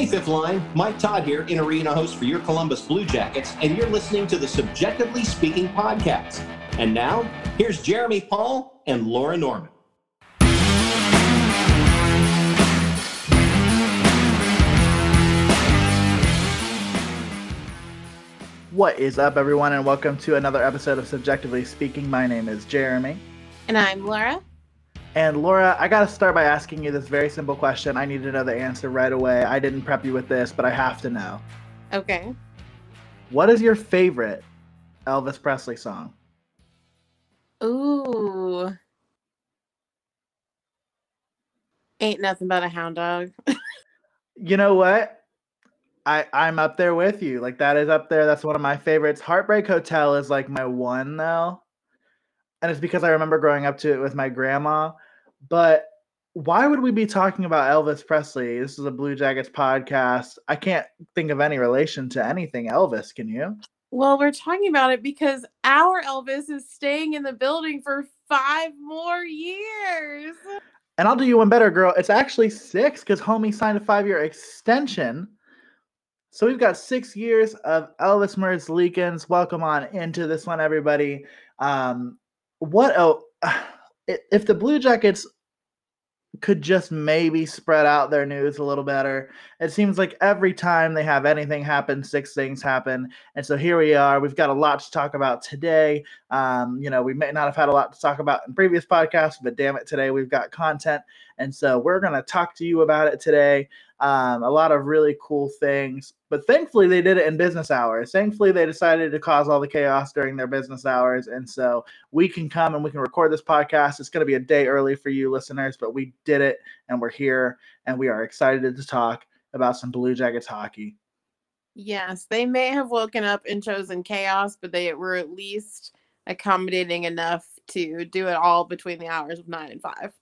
Hey, Fifth Line, Mike Todd here, in arena host for your Columbus Blue Jackets, and you're listening to the Subjectively Speaking podcast. And now, here's Jeremy Paul and Laura Norman. What is up, everyone, and welcome to another episode of Subjectively Speaking. My name is Jeremy. And I'm Laura. And Laura, I got to start by asking you this very simple question. I need to know the answer right away. I didn't prep you with this, but I have to know. Okay. What is your favorite Elvis Presley song? Ooh. Ain't nothing but a hound dog. you know what? I I'm up there with you. Like that is up there. That's one of my favorites. Heartbreak Hotel is like my one though. And it's because I remember growing up to it with my grandma. But why would we be talking about Elvis Presley? This is a Blue Jackets podcast. I can't think of any relation to anything Elvis, can you? Well, we're talking about it because our Elvis is staying in the building for 5 more years. And I'll do you one better, girl. It's actually 6 cuz homie signed a 5-year extension so we've got six years of Elvis Merzlikins. Welcome on into this one, everybody. Um, what oh, if the Blue Jackets could just maybe spread out their news a little better. It seems like every time they have anything happen, six things happen. And so here we are. We've got a lot to talk about today. Um, you know, we may not have had a lot to talk about in previous podcasts, but damn it, today we've got content. And so we're going to talk to you about it today. Um, a lot of really cool things. But thankfully, they did it in business hours. Thankfully, they decided to cause all the chaos during their business hours. And so we can come and we can record this podcast. It's going to be a day early for you listeners, but we did it and we're here and we are excited to talk about some Blue Jackets hockey. Yes, they may have woken up and chosen chaos, but they were at least accommodating enough to do it all between the hours of nine and five.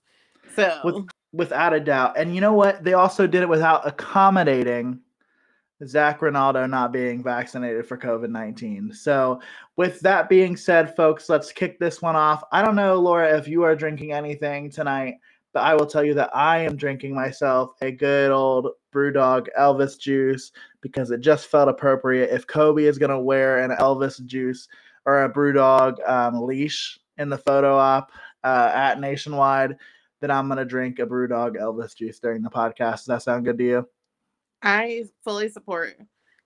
So, without a doubt. And you know what? They also did it without accommodating Zach Rinaldo not being vaccinated for COVID 19. So, with that being said, folks, let's kick this one off. I don't know, Laura, if you are drinking anything tonight, but I will tell you that I am drinking myself a good old Brewdog Elvis juice because it just felt appropriate. If Kobe is going to wear an Elvis juice or a Brewdog um, leash in the photo op uh, at Nationwide, then I'm going to drink a Brewdog Elvis juice during the podcast. Does that sound good to you? I fully support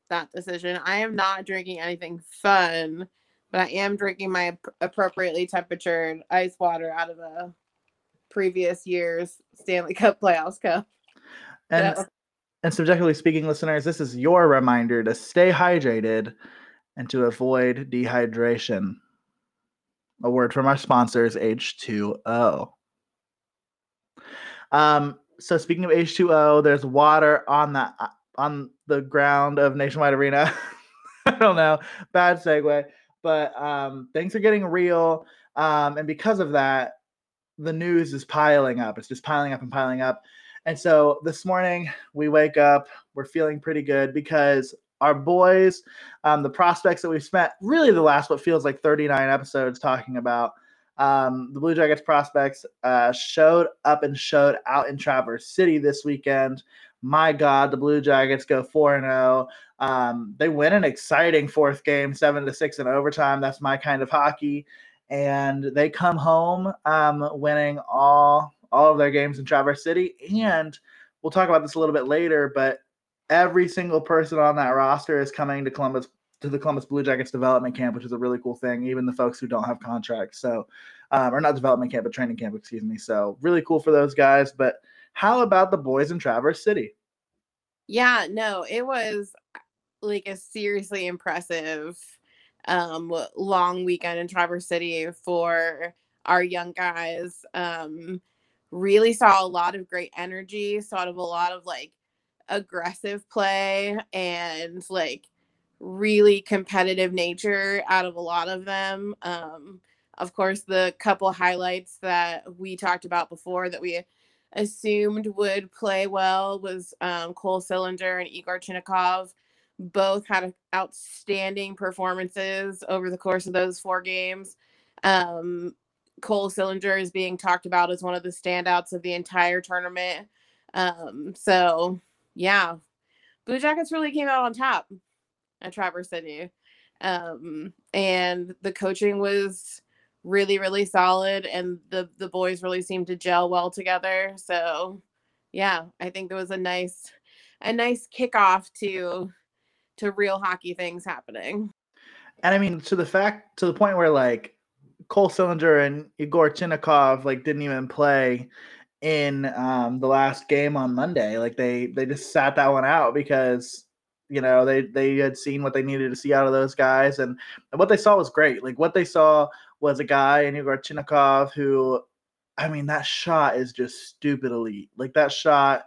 that decision. I am not drinking anything fun, but I am drinking my appropriately temperatured ice water out of a previous year's Stanley Cup playoffs cup. And so. and subjectively speaking, listeners, this is your reminder to stay hydrated and to avoid dehydration. A word from our sponsors, H2O. Um, so speaking of H2O, there's water on the uh, on the ground of Nationwide Arena. I don't know, bad segue, but um, things are getting real, um, and because of that, the news is piling up. It's just piling up and piling up. And so this morning we wake up, we're feeling pretty good because our boys, um, the prospects that we've spent really the last what feels like 39 episodes talking about um, the Blue Jackets prospects uh, showed up and showed out in Traverse City this weekend. My God, the Blue Jackets go 4 0. Um, they win an exciting fourth game, 7 to 6 in overtime. That's my kind of hockey. And they come home um, winning all, all of their games in Traverse City. And we'll talk about this a little bit later, but every single person on that roster is coming to Columbus to the Columbus Blue Jackets development camp, which is a really cool thing. Even the folks who don't have contracts, so um, or not development camp, but training camp, excuse me. So really cool for those guys. But how about the boys in Traverse City? Yeah, no, it was like a seriously impressive um, long weekend in Traverse City for our young guys. Um, really saw a lot of great energy, saw a lot of like aggressive play and like really competitive nature out of a lot of them. Um, of course, the couple highlights that we talked about before that we assumed would play well was um, Cole Sillinger and Igor Chinakhov. Both had outstanding performances over the course of those four games. Um, Cole Sillinger is being talked about as one of the standouts of the entire tournament. Um, so, yeah, Blue Jackets really came out on top at Traverse City. Um, and the coaching was really, really solid and the the boys really seemed to gel well together. So yeah, I think it was a nice a nice kickoff to to real hockey things happening. And I mean, to the fact to the point where like Cole Sillinger and Igor Chinakhov like didn't even play in um, the last game on Monday. Like they they just sat that one out because you know they they had seen what they needed to see out of those guys, and, and what they saw was great. Like what they saw was a guy in Igor Chinakhov who, I mean, that shot is just stupid elite. Like that shot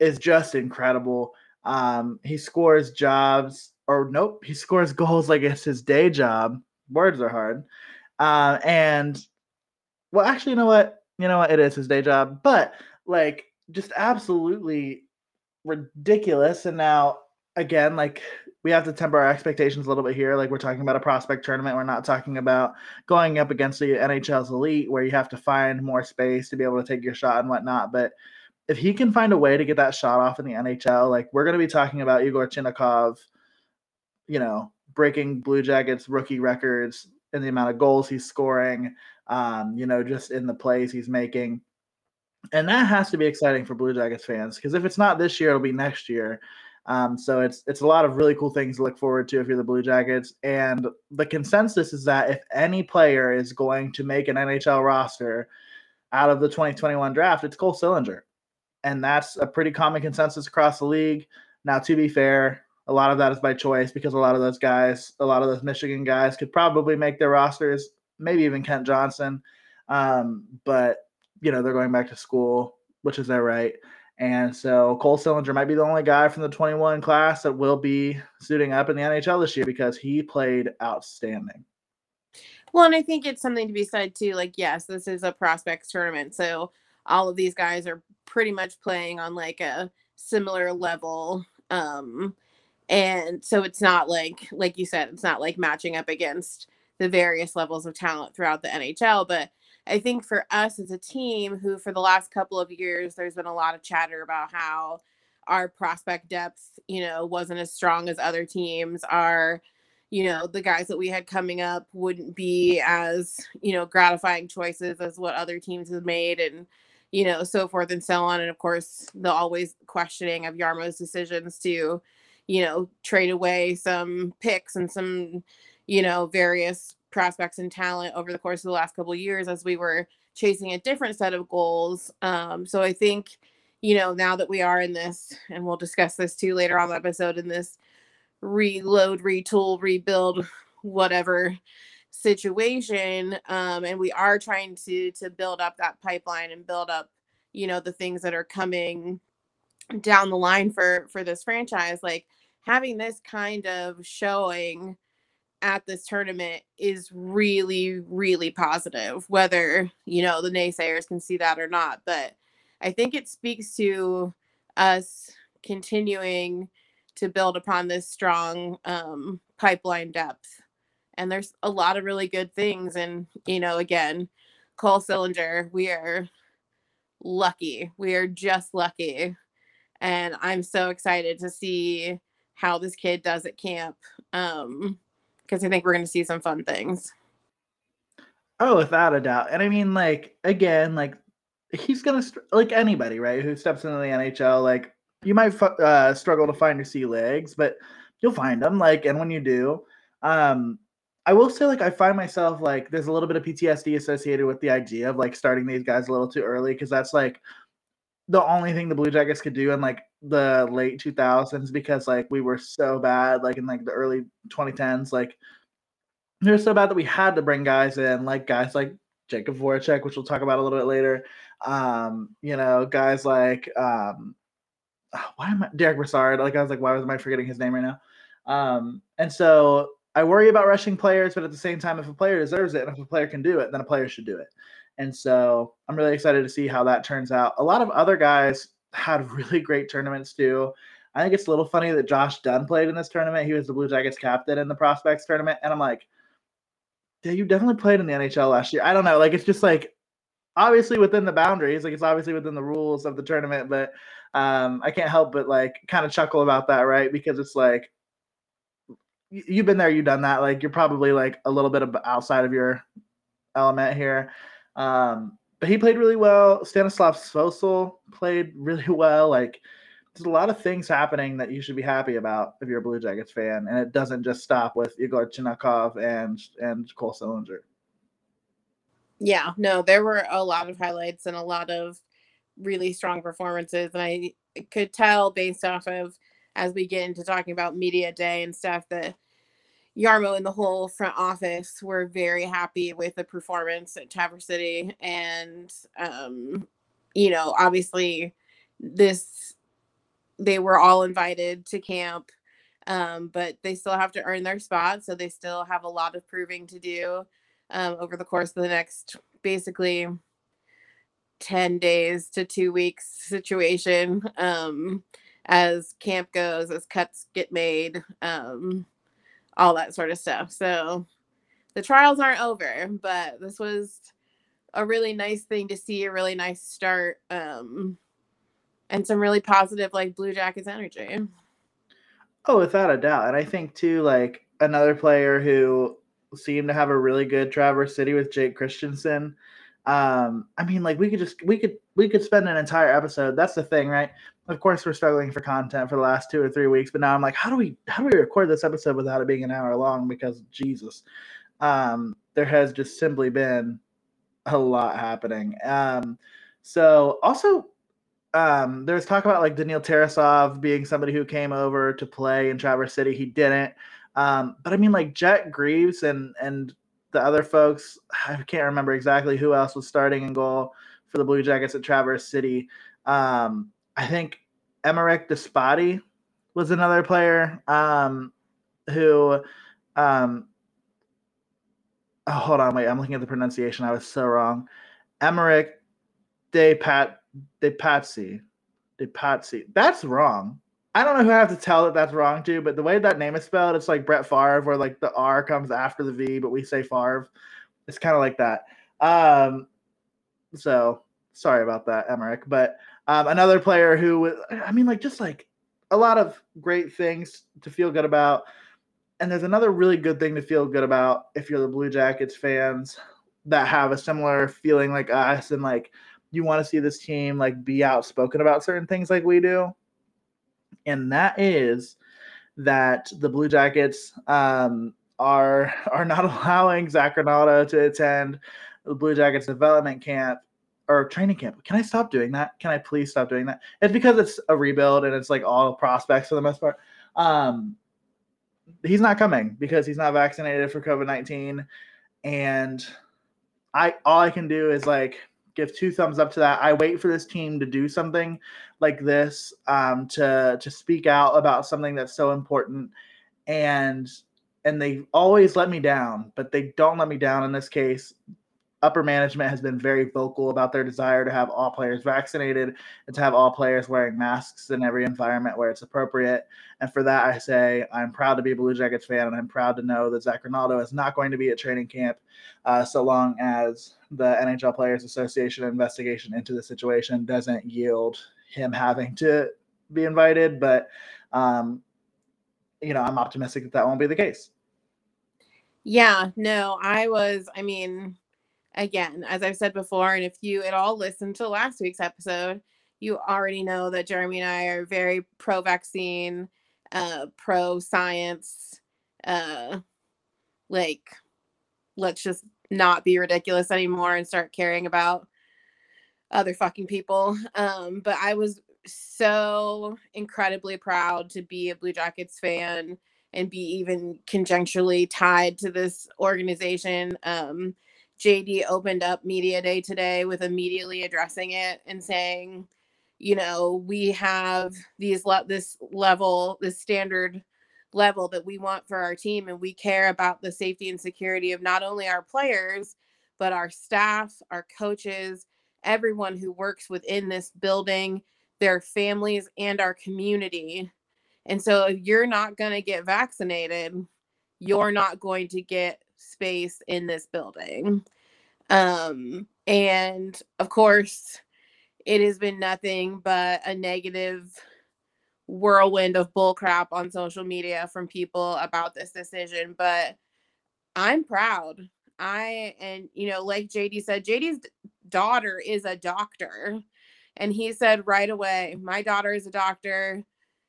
is just incredible. Um, he scores jobs, or nope, he scores goals like it's his day job. Words are hard. Uh, and well, actually, you know what? You know what? It is his day job, but like just absolutely ridiculous. And now again, like we have to temper our expectations a little bit here. Like we're talking about a prospect tournament. We're not talking about going up against the NHL's elite where you have to find more space to be able to take your shot and whatnot. But if he can find a way to get that shot off in the NHL, like we're going to be talking about Igor Chinakhov, you know, breaking Blue Jackets rookie records in the amount of goals he's scoring, um, you know, just in the plays he's making. And that has to be exciting for Blue Jackets fans because if it's not this year, it'll be next year. Um, so it's it's a lot of really cool things to look forward to if you're the Blue Jackets. And the consensus is that if any player is going to make an NHL roster out of the 2021 draft, it's Cole Sillinger. And that's a pretty common consensus across the league. Now, to be fair, a lot of that is by choice because a lot of those guys, a lot of those Michigan guys could probably make their rosters, maybe even Kent Johnson. Um, but, you know, they're going back to school, which is their right. And so Cole Sillinger might be the only guy from the 21 class that will be suiting up in the NHL this year because he played outstanding. Well, and I think it's something to be said too. Like, yes, this is a prospects tournament. So all of these guys are pretty much playing on like a similar level. Um, and so it's not like, like you said, it's not like matching up against the various levels of talent throughout the NHL, but I think for us as a team, who for the last couple of years, there's been a lot of chatter about how our prospect depth, you know, wasn't as strong as other teams. Our, you know, the guys that we had coming up wouldn't be as, you know, gratifying choices as what other teams have made and, you know, so forth and so on. And of course, the always questioning of Jarmo's decisions to, you know, trade away some picks and some, you know, various prospects and talent over the course of the last couple years as we were chasing a different set of goals. Um, so I think, you know, now that we are in this, and we'll discuss this too later on the episode, in this reload, retool, rebuild, whatever situation, um, and we are trying to to build up that pipeline and build up, you know, the things that are coming down the line for for this franchise, like having this kind of showing at this tournament is really really positive whether you know the naysayers can see that or not but i think it speaks to us continuing to build upon this strong um, pipeline depth. And there's a lot of really good things and you know again cole sillinger we are lucky we are just lucky. And i'm so excited to see how this kid does at camp um, because I think we're going to see some fun things. Oh, without a doubt. And I mean, like, again, like, he's going to, like anybody, right, who steps into the NHL, like, you might uh, struggle to find your sea legs, but you'll find them. Like, and when you do, um, I will say, like, I find myself like there's a little bit of PTSD associated with the idea of like starting these guys a little too early because that's like the only thing the Blue Jackets could do in like the late 2000s because like we were so bad like in like the early 2010s like they were so bad that we had to bring guys in like guys like Jakub Voracek which we'll talk about a little bit later um you know guys like um ah, why am I Derek Brassard like I was like why was I forgetting his name right now? Um and so I worry about rushing players but at the same time if a player deserves it and if a player can do it then a player should do it and so I'm really excited to see how that turns out. A lot of other guys had really great tournaments too. I think it's a little funny that Josh Dunn played in this tournament. He was the Blue Jackets captain in the prospects tournament. And I'm like, yeah, you definitely played in the NHL last year. I don't know. Like, it's just like, obviously within the boundaries, like it's obviously within the rules of the tournament, but um, I can't help but like kind of chuckle about that, right? Because it's like you've been there, you've done that. Like you're probably like a little bit of outside of your element here. Um, but he played really well. Stanislav Svozil played really well. Like there's a lot of things happening that you should be happy about if you're a Blue Jackets fan, and it doesn't just stop with Igor Chinakhov and and Cole Sillinger. Yeah, no, there were a lot of highlights and a lot of really strong performances, and I could tell based off of as we get into talking about media day and stuff that Jarmo and the whole front office were very happy with the performance at Traverse City. And, um, you know, obviously, this, they were all invited to camp, um, but they still have to earn their spot. So they still have a lot of proving to do um, over the course of the next basically 10 days to two weeks situation um, as camp goes, as cuts get made. Um, all that sort of stuff. So the trials aren't over, but this was a really nice thing to see, a really nice start, um, and some really positive like Blue Jackets energy. Oh, without a doubt. And I think too, like another player who seemed to have a really good Traverse City with Jake Christensen. Um, I mean, like we could just we could we could spend an entire episode. That's the thing, right? Of course, we're struggling for content for the last two or three weeks, but now I'm like, how do we how do we record this episode without it being an hour long? Because Jesus, um, there has just simply been a lot happening. Um, so also, um, there's talk about like Daniil Tarasov being somebody who came over to play in Traverse City. He didn't. Um, but I mean, like Jet Greaves and and the other folks, I can't remember exactly who else was starting in goal for the Blue Jackets at Traverse City. Um, I think Emerick Despati was another player um, who. Um, oh, hold on, wait. I'm looking at the pronunciation. I was so wrong. Emerick De Pat De Patsy. De Patsy. That's wrong. I don't know who I have to tell that that's wrong to, but the way that name is spelled, it's like Brett Favre, where like the R comes after the V, but we say Favre. It's kind of like that. Um, so sorry about that, Emerick. But um, another player who, I mean, like just like a lot of great things to feel good about. And there's another really good thing to feel good about if you're the Blue Jackets fans that have a similar feeling like us and like you want to see this team like be outspoken about certain things like we do and that is that the Blue Jackets um, are are not allowing Zach Rinaldo to attend the Blue Jackets development camp or training camp. Can I stop doing that? Can I please stop doing that? It's because it's a rebuild and it's like all prospects for the most part. Um, he's not coming because he's not vaccinated for COVID nineteen, and I all I can do is like give two thumbs up to that. I wait for this team to do something like this um, to to speak out about something that's so important, and and they always let me down, but they don't let me down in this case. Upper management has been very vocal about their desire to have all players vaccinated and to have all players wearing masks in every environment where it's appropriate. And for that, I say I'm proud to be a Blue Jackets fan, and I'm proud to know that Zach Rinaldo is not going to be at training camp uh, so long as the NHL Players Association investigation into the situation doesn't yield him having to be invited. But, um, you know, I'm optimistic that that won't be the case. Yeah, no, I was, I mean, again, as I've said before, and if you at all listened to last week's episode, you already know that Jeremy and I are very pro vaccine, uh, pro science, uh, like, let's just not be ridiculous anymore and start caring about other fucking people. Um, but I was so incredibly proud to be a Blue Jackets fan and be even conjuncturally tied to this organization. Um, JD opened up Media Day today with immediately addressing it and saying, you know, we have these le- this level, this standard level that we want for our team and we care about the safety and security of not only our players but our staff, our coaches, everyone who works within this building, their families and our community. And so if you're not going to get vaccinated, you're not going to get space in this building. Um, and of course, it has been nothing but a negative whirlwind of bullcrap on social media from people about this decision. But I'm proud. I, and you know, like JD said, JD's daughter is a doctor. And he said right away, My daughter is a doctor.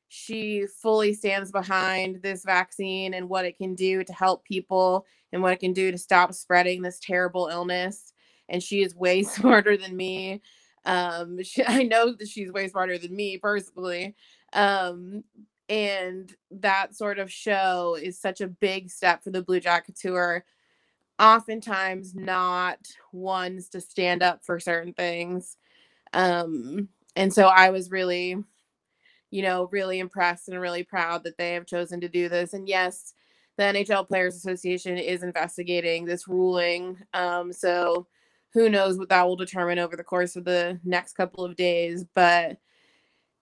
She fully stands behind this vaccine and what it can do to help people and what it can do to stop spreading this terrible illness. And she is way smarter than me. Um, she, I know that she's way smarter than me personally. Um, and that sort of show is such a big step for the Blue Jacket Tour. Oftentimes, not ones to stand up for certain things. Um, and so I was really, you know, really impressed and really proud that they have chosen to do this. And yes, the NHL Players Association is investigating this ruling. Um, so who knows what that will determine over the course of the next couple of days. But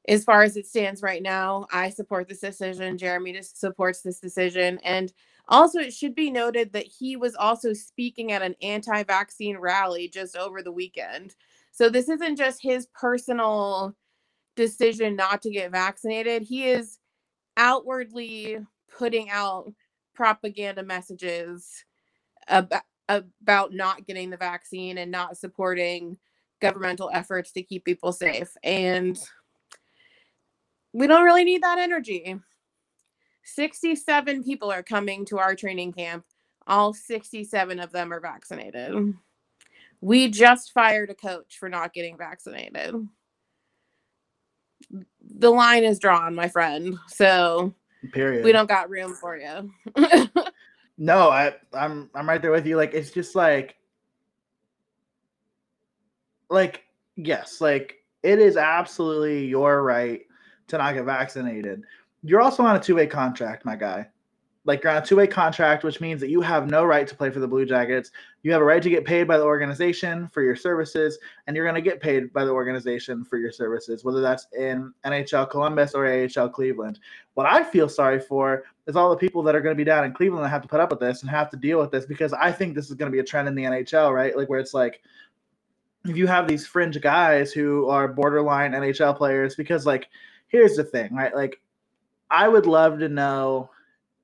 as far as it stands right now, I support this decision. Jeremy just supports this decision. And also, it should be noted that he was also speaking at an anti vaccine rally just over the weekend. So this isn't just his personal decision not to get vaccinated. He is outwardly putting out propaganda messages about, about not getting the vaccine and not supporting governmental efforts to keep people safe. And we don't really need that energy. 67 people are coming to our training camp. All 67 of them are vaccinated. We just fired a coach for not getting vaccinated. The line is drawn, my friend. So period. We don't got room for you. no, I I'm I'm right there with you. Like it's just like like yes, like it is absolutely your right to not get vaccinated. You're also on a two-way contract, my guy like you're on a two-way contract, which means that you have no right to play for the Blue Jackets. You have a right to get paid by the organization for your services, and you're going to get paid by the organization for your services, whether that's in NHL Columbus or AHL Cleveland. What I feel sorry for is all the people that are going to be down in Cleveland that have to put up with this and have to deal with this because I think this is going to be a trend in the NHL, right? Like where it's like if you have these fringe guys who are borderline NHL players, because like here's the thing, right? Like I would love to know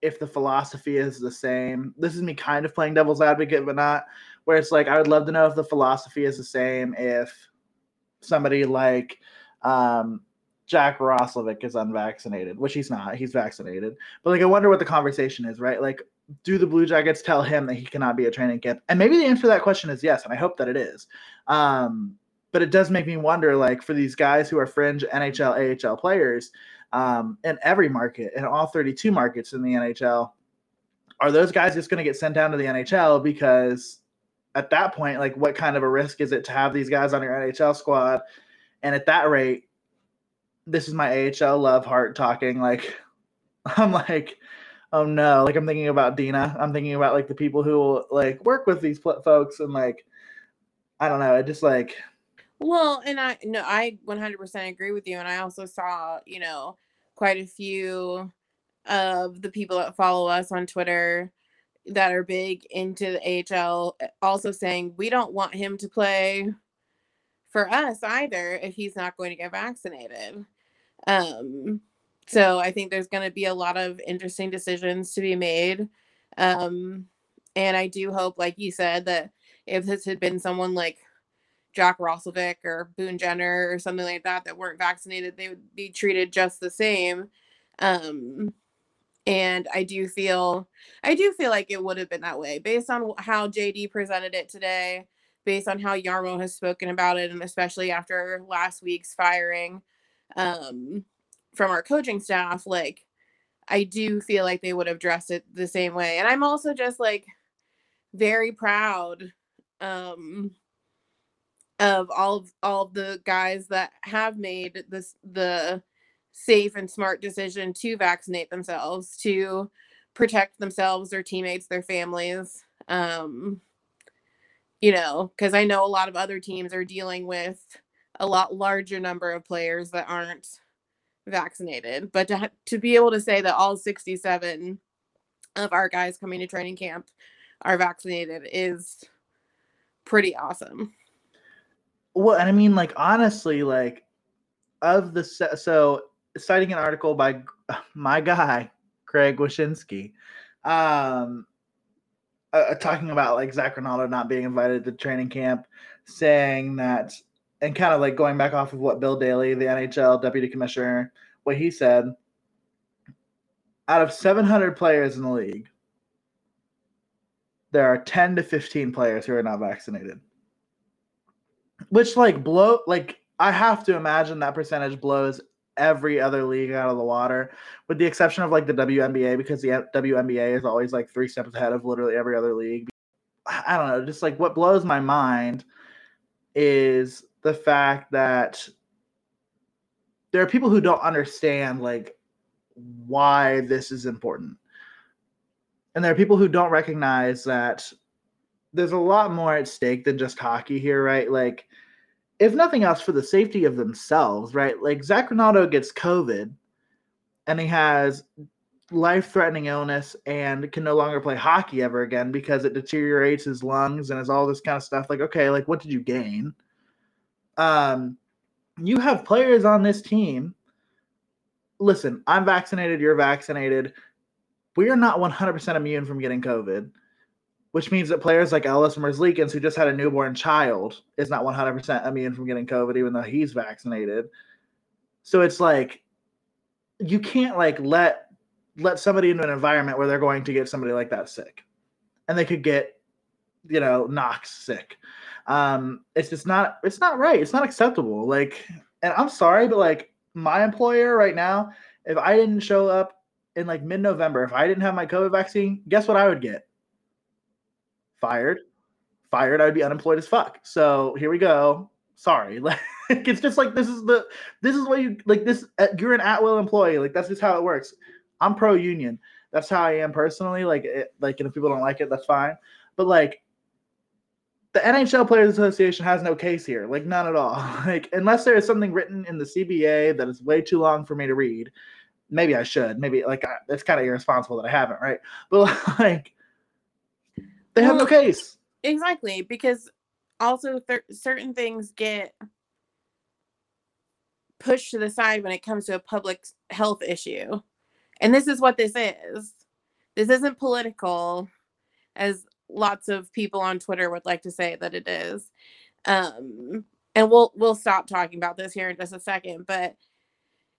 if the philosophy is the same. This is me kind of playing devil's advocate, but not where it's like I would love to know if the philosophy is the same if somebody like um, Jack Roslovic is unvaccinated, which he's not. He's vaccinated. But like I wonder what the conversation is, right? Like do the Blue Jackets tell him that he cannot be a training camp? And maybe the answer to that question is yes, and I hope that it is. Um, but it does make me wonder, like for these guys who are fringe NHL, AHL players, um, in every market, in all 32 markets in the NHL. Are those guys just going to get sent down to the NHL? Because at that point, like, what kind of a risk is it to have these guys on your NHL squad? And at that rate, this is my AHL love heart talking. Like, I'm like, oh no, like I'm thinking about Dina. I'm thinking about like the people who like work with these folks and like, I don't know. It just like well, and I no, I 100% agree with you. And I also saw, you know, quite a few of the people that follow us on Twitter that are big into the AHL eh, also saying we don't want him to play for us either if he's not going to get vaccinated. Um, so I think there's going to be a lot of interesting decisions to be made. Um, and I do hope, like you said, that if this had been someone like Jack Roslovic or Boone Jenner or something like that that weren't vaccinated, they would be treated just the same. Um, and I do feel, I do feel like it would have been that way based on how JD presented it today, based on how Jarmo has spoken about it, and especially after last week's firing um, from our coaching staff. Like, I do feel like they would have dressed it the same way. And I'm also just like very proud um of all of all the guys that have made this the safe and smart decision to vaccinate themselves to protect themselves their teammates their families um you know because i know a lot of other teams are dealing with a lot larger number of players that aren't vaccinated but to, to be able to say that all 67 of our guys coming to training camp are vaccinated is pretty awesome. Well, and I mean, like honestly, like of the so citing an article by my guy Craig Wyshynski, um, uh, uh, talking about like Zach Rinaldo not being invited to training camp, saying that, and kind of like going back off of what Bill Daly, the NHL deputy commissioner, what he said. Out of 700 players in the league, there are 10 to 15 players who are not vaccinated. Which like blow like I have to imagine that percentage blows every other league out of the water, with the exception of like the WNBA, because the WNBA is always like three steps ahead of literally every other league. I don't know, just like what blows my mind is the fact that there are people who don't understand like why this is important. And there are people who don't recognize that there's a lot more at stake than just hockey here, right? Like if nothing else, for the safety of themselves, right? Like Zach Rinaldo gets COVID and he has life threatening illness and can no longer play hockey ever again because it deteriorates his lungs and is all this kind of stuff. Like, okay, like what did you gain? Um, you have players on this team. Listen, I'm vaccinated, you're vaccinated. We are not 100% immune from getting COVID which means that players like Elvis Merzlikins, who just had a newborn child, is not 100% immune from getting COVID, even though he's vaccinated. So it's like you can't like let let somebody into an environment where they're going to get somebody like that sick, and they could get you know Knox sick. Um, it's just not it's not right. It's not acceptable. Like, and I'm sorry, but like my employer right now, if I didn't show up in like mid November, if I didn't have my COVID vaccine, guess what I would get? Fired, fired, I would be unemployed as fuck. So here we go. Sorry, like it's just like this is the this is what you like this. Uh, you're an at will employee. Like that's just how it works. I'm pro union. That's how I am personally. Like it, like and if people don't like it, that's fine. But like the NHL Players Association has no case here, like none at all. Like unless there is something written in the CBA that is way too long for me to read, maybe I should. Maybe like I, it's kind of irresponsible that I haven't, right? But like they have well, no case. Exactly, because also th- certain things get pushed to the side when it comes to a public health issue. And this is what this is. This isn't political, as lots of people on Twitter would like to say that it is. Um, and we'll we'll stop talking about this here in just a second, but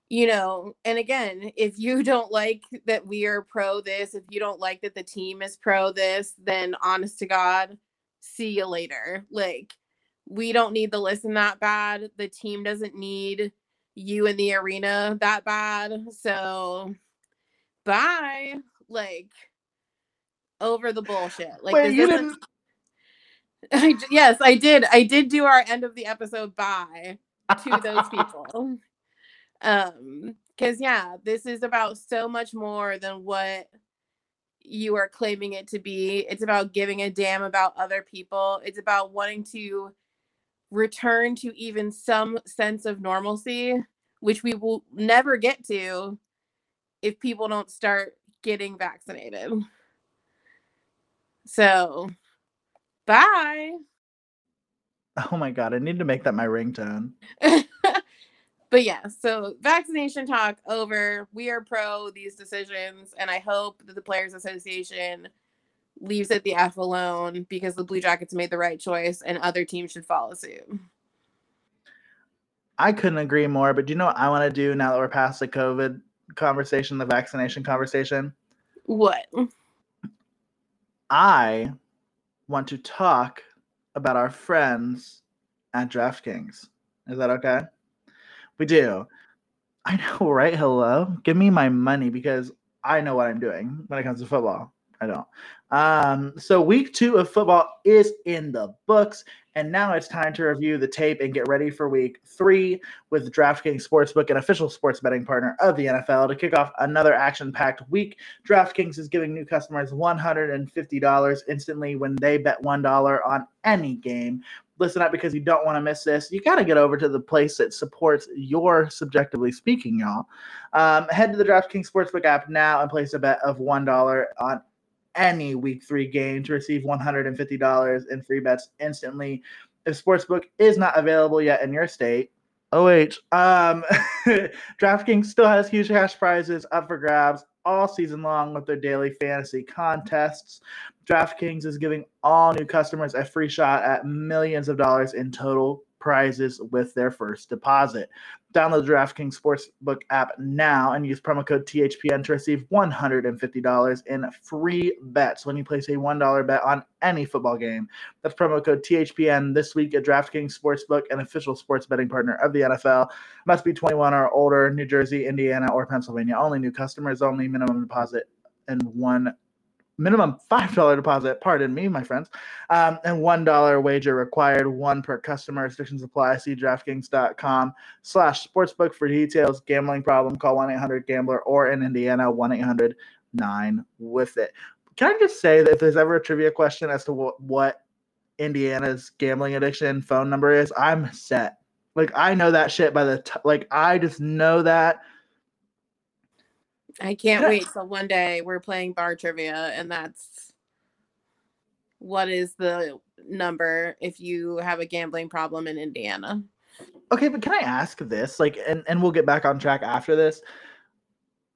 you know, and again, if you don't like that we are pro this, if you don't like that the team is pro this, then honest to God, see you later. Like, we don't need the listen that bad. The team doesn't need you in the arena that bad. So, bye. Like, over the bullshit. Like, Wait, you didn't. I, yes, I did. I did do our end of the episode bye to those people. Um, because yeah, this is about so much more than what you are claiming it to be. It's about giving a damn about other people. It's about wanting to return to even some sense of normalcy, which we will never get to if people don't start getting vaccinated. So, bye. Oh my god, I need to make that my ringtone. but yeah, so vaccination talk over. We are pro these decisions, and I hope that the Players Association leaves it the F alone because the Blue Jackets made the right choice and other teams should follow suit. I couldn't agree more, but do you know what I want to do now that we're past the COVID conversation, the vaccination conversation? What? I want to talk about our friends at DraftKings. Is that okay? We do. I know, right? Hello. Give me my money because I know what I'm doing when it comes to football. I don't. Um, so week two of football is in the books, and now it's time to review the tape and get ready for week three with DraftKings Sportsbook, an official sports betting partner of the NFL. To kick off another action-packed week, DraftKings is giving new customers $150 instantly when they bet $1 on any game listen up because you don't want to miss this. You got to get over to the place that supports your subjectively speaking, y'all. Um, head to the DraftKings Sportsbook app now and place a bet of $1 on any week three game to receive $150 in free bets instantly. If Sportsbook is not available yet in your state, oh um, DraftKings still has huge cash prizes up for grabs all season long with their daily fantasy contests. DraftKings is giving all new customers a free shot at millions of dollars in total prizes with their first deposit. Download the DraftKings Sportsbook app now and use promo code THPN to receive $150 in free bets when you place a $1 bet on any football game. That's promo code THPN this week at DraftKings Sportsbook, an official sports betting partner of the NFL. Must be 21 or older, New Jersey, Indiana, or Pennsylvania. Only new customers, only minimum deposit and one minimum $5 deposit, pardon me, my friends, um, and $1 wager required, one per customer. Restrictions apply. See DraftKings.com slash sportsbook for details. Gambling problem, call 1-800-GAMBLER or in Indiana, 1-800-9-with-it. Can I just say that if there's ever a trivia question as to what, what Indiana's gambling addiction phone number is, I'm set. Like, I know that shit by the, t- like, I just know that – I can't wait till one day we're playing bar trivia and that's what is the number if you have a gambling problem in Indiana. Okay, but can I ask this? Like and, and we'll get back on track after this.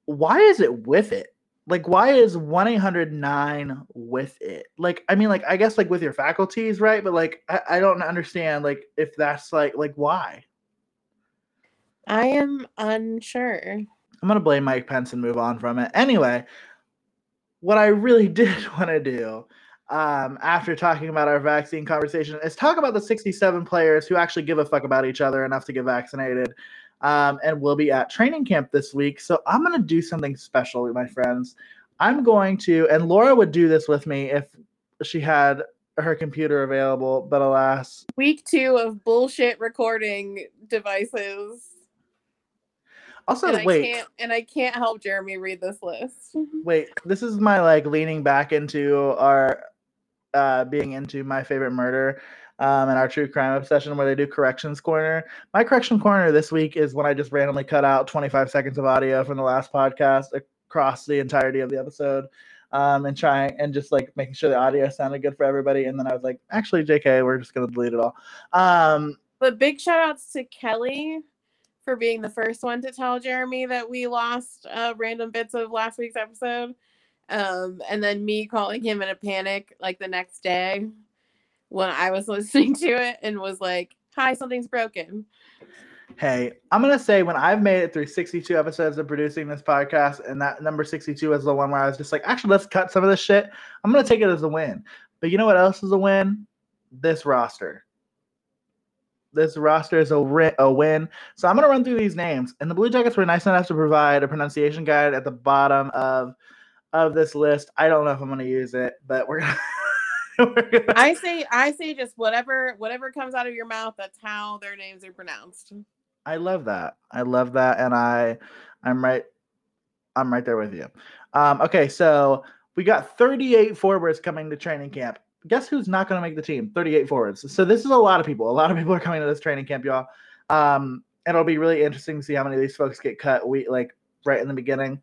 Why is it with it? Like why is 1-800-9 with it? Like I mean like I guess like with your faculties, right? But like I, I don't understand like if that's like like why? I am unsure. I'm gonna blame Mike Pence and move on from it. Anyway, what I really did want to do um, after talking about our vaccine conversation is talk about the 67 players who actually give a fuck about each other enough to get vaccinated. Um, and we'll be at training camp this week. So I'm gonna do something special, with my friends. I'm going to, and Laura would do this with me if she had her computer available, but alas. Week two of bullshit recording devices. Also, and wait. I can't, and I can't help Jeremy read this list. wait, this is my like leaning back into our uh being into my favorite murder um and our true crime obsession where they do corrections corner. My correction corner this week is when I just randomly cut out 25 seconds of audio from the last podcast across the entirety of the episode. Um, and trying and just like making sure the audio sounded good for everybody. And then I was like, actually, JK, we're just gonna delete it all. Um, but big shout outs to Kelly for being the first one to tell Jeremy that we lost uh, random bits of last week's episode. Um, and then me calling him in a panic like the next day when I was listening to it and was like, Hi, something's broken. Hey, I'm gonna say when I've made it through 62 episodes of producing this podcast, and that number 62 is the one where I was just like, actually, let's cut some of this shit. I'm gonna take it as a win. But you know what else is a win? This roster this roster is a, ri- a win. So I'm going to run through these names. And the Blue Jackets were nice enough to provide a pronunciation guide at the bottom of of this list. I don't know if I'm going to use it, but we're gonna. I say I say just whatever whatever comes out of your mouth. That's how their names are pronounced. I love that. I love that, and I I'm right. I'm right there with you. Um, okay, so we got 38 forwards coming to training camp guess who's not going to make the team? 38 forwards. So this is a lot of people. A lot of people are coming to this training camp, y'all. Um, and it'll be really interesting to see how many of these folks get cut. We like right in the beginning.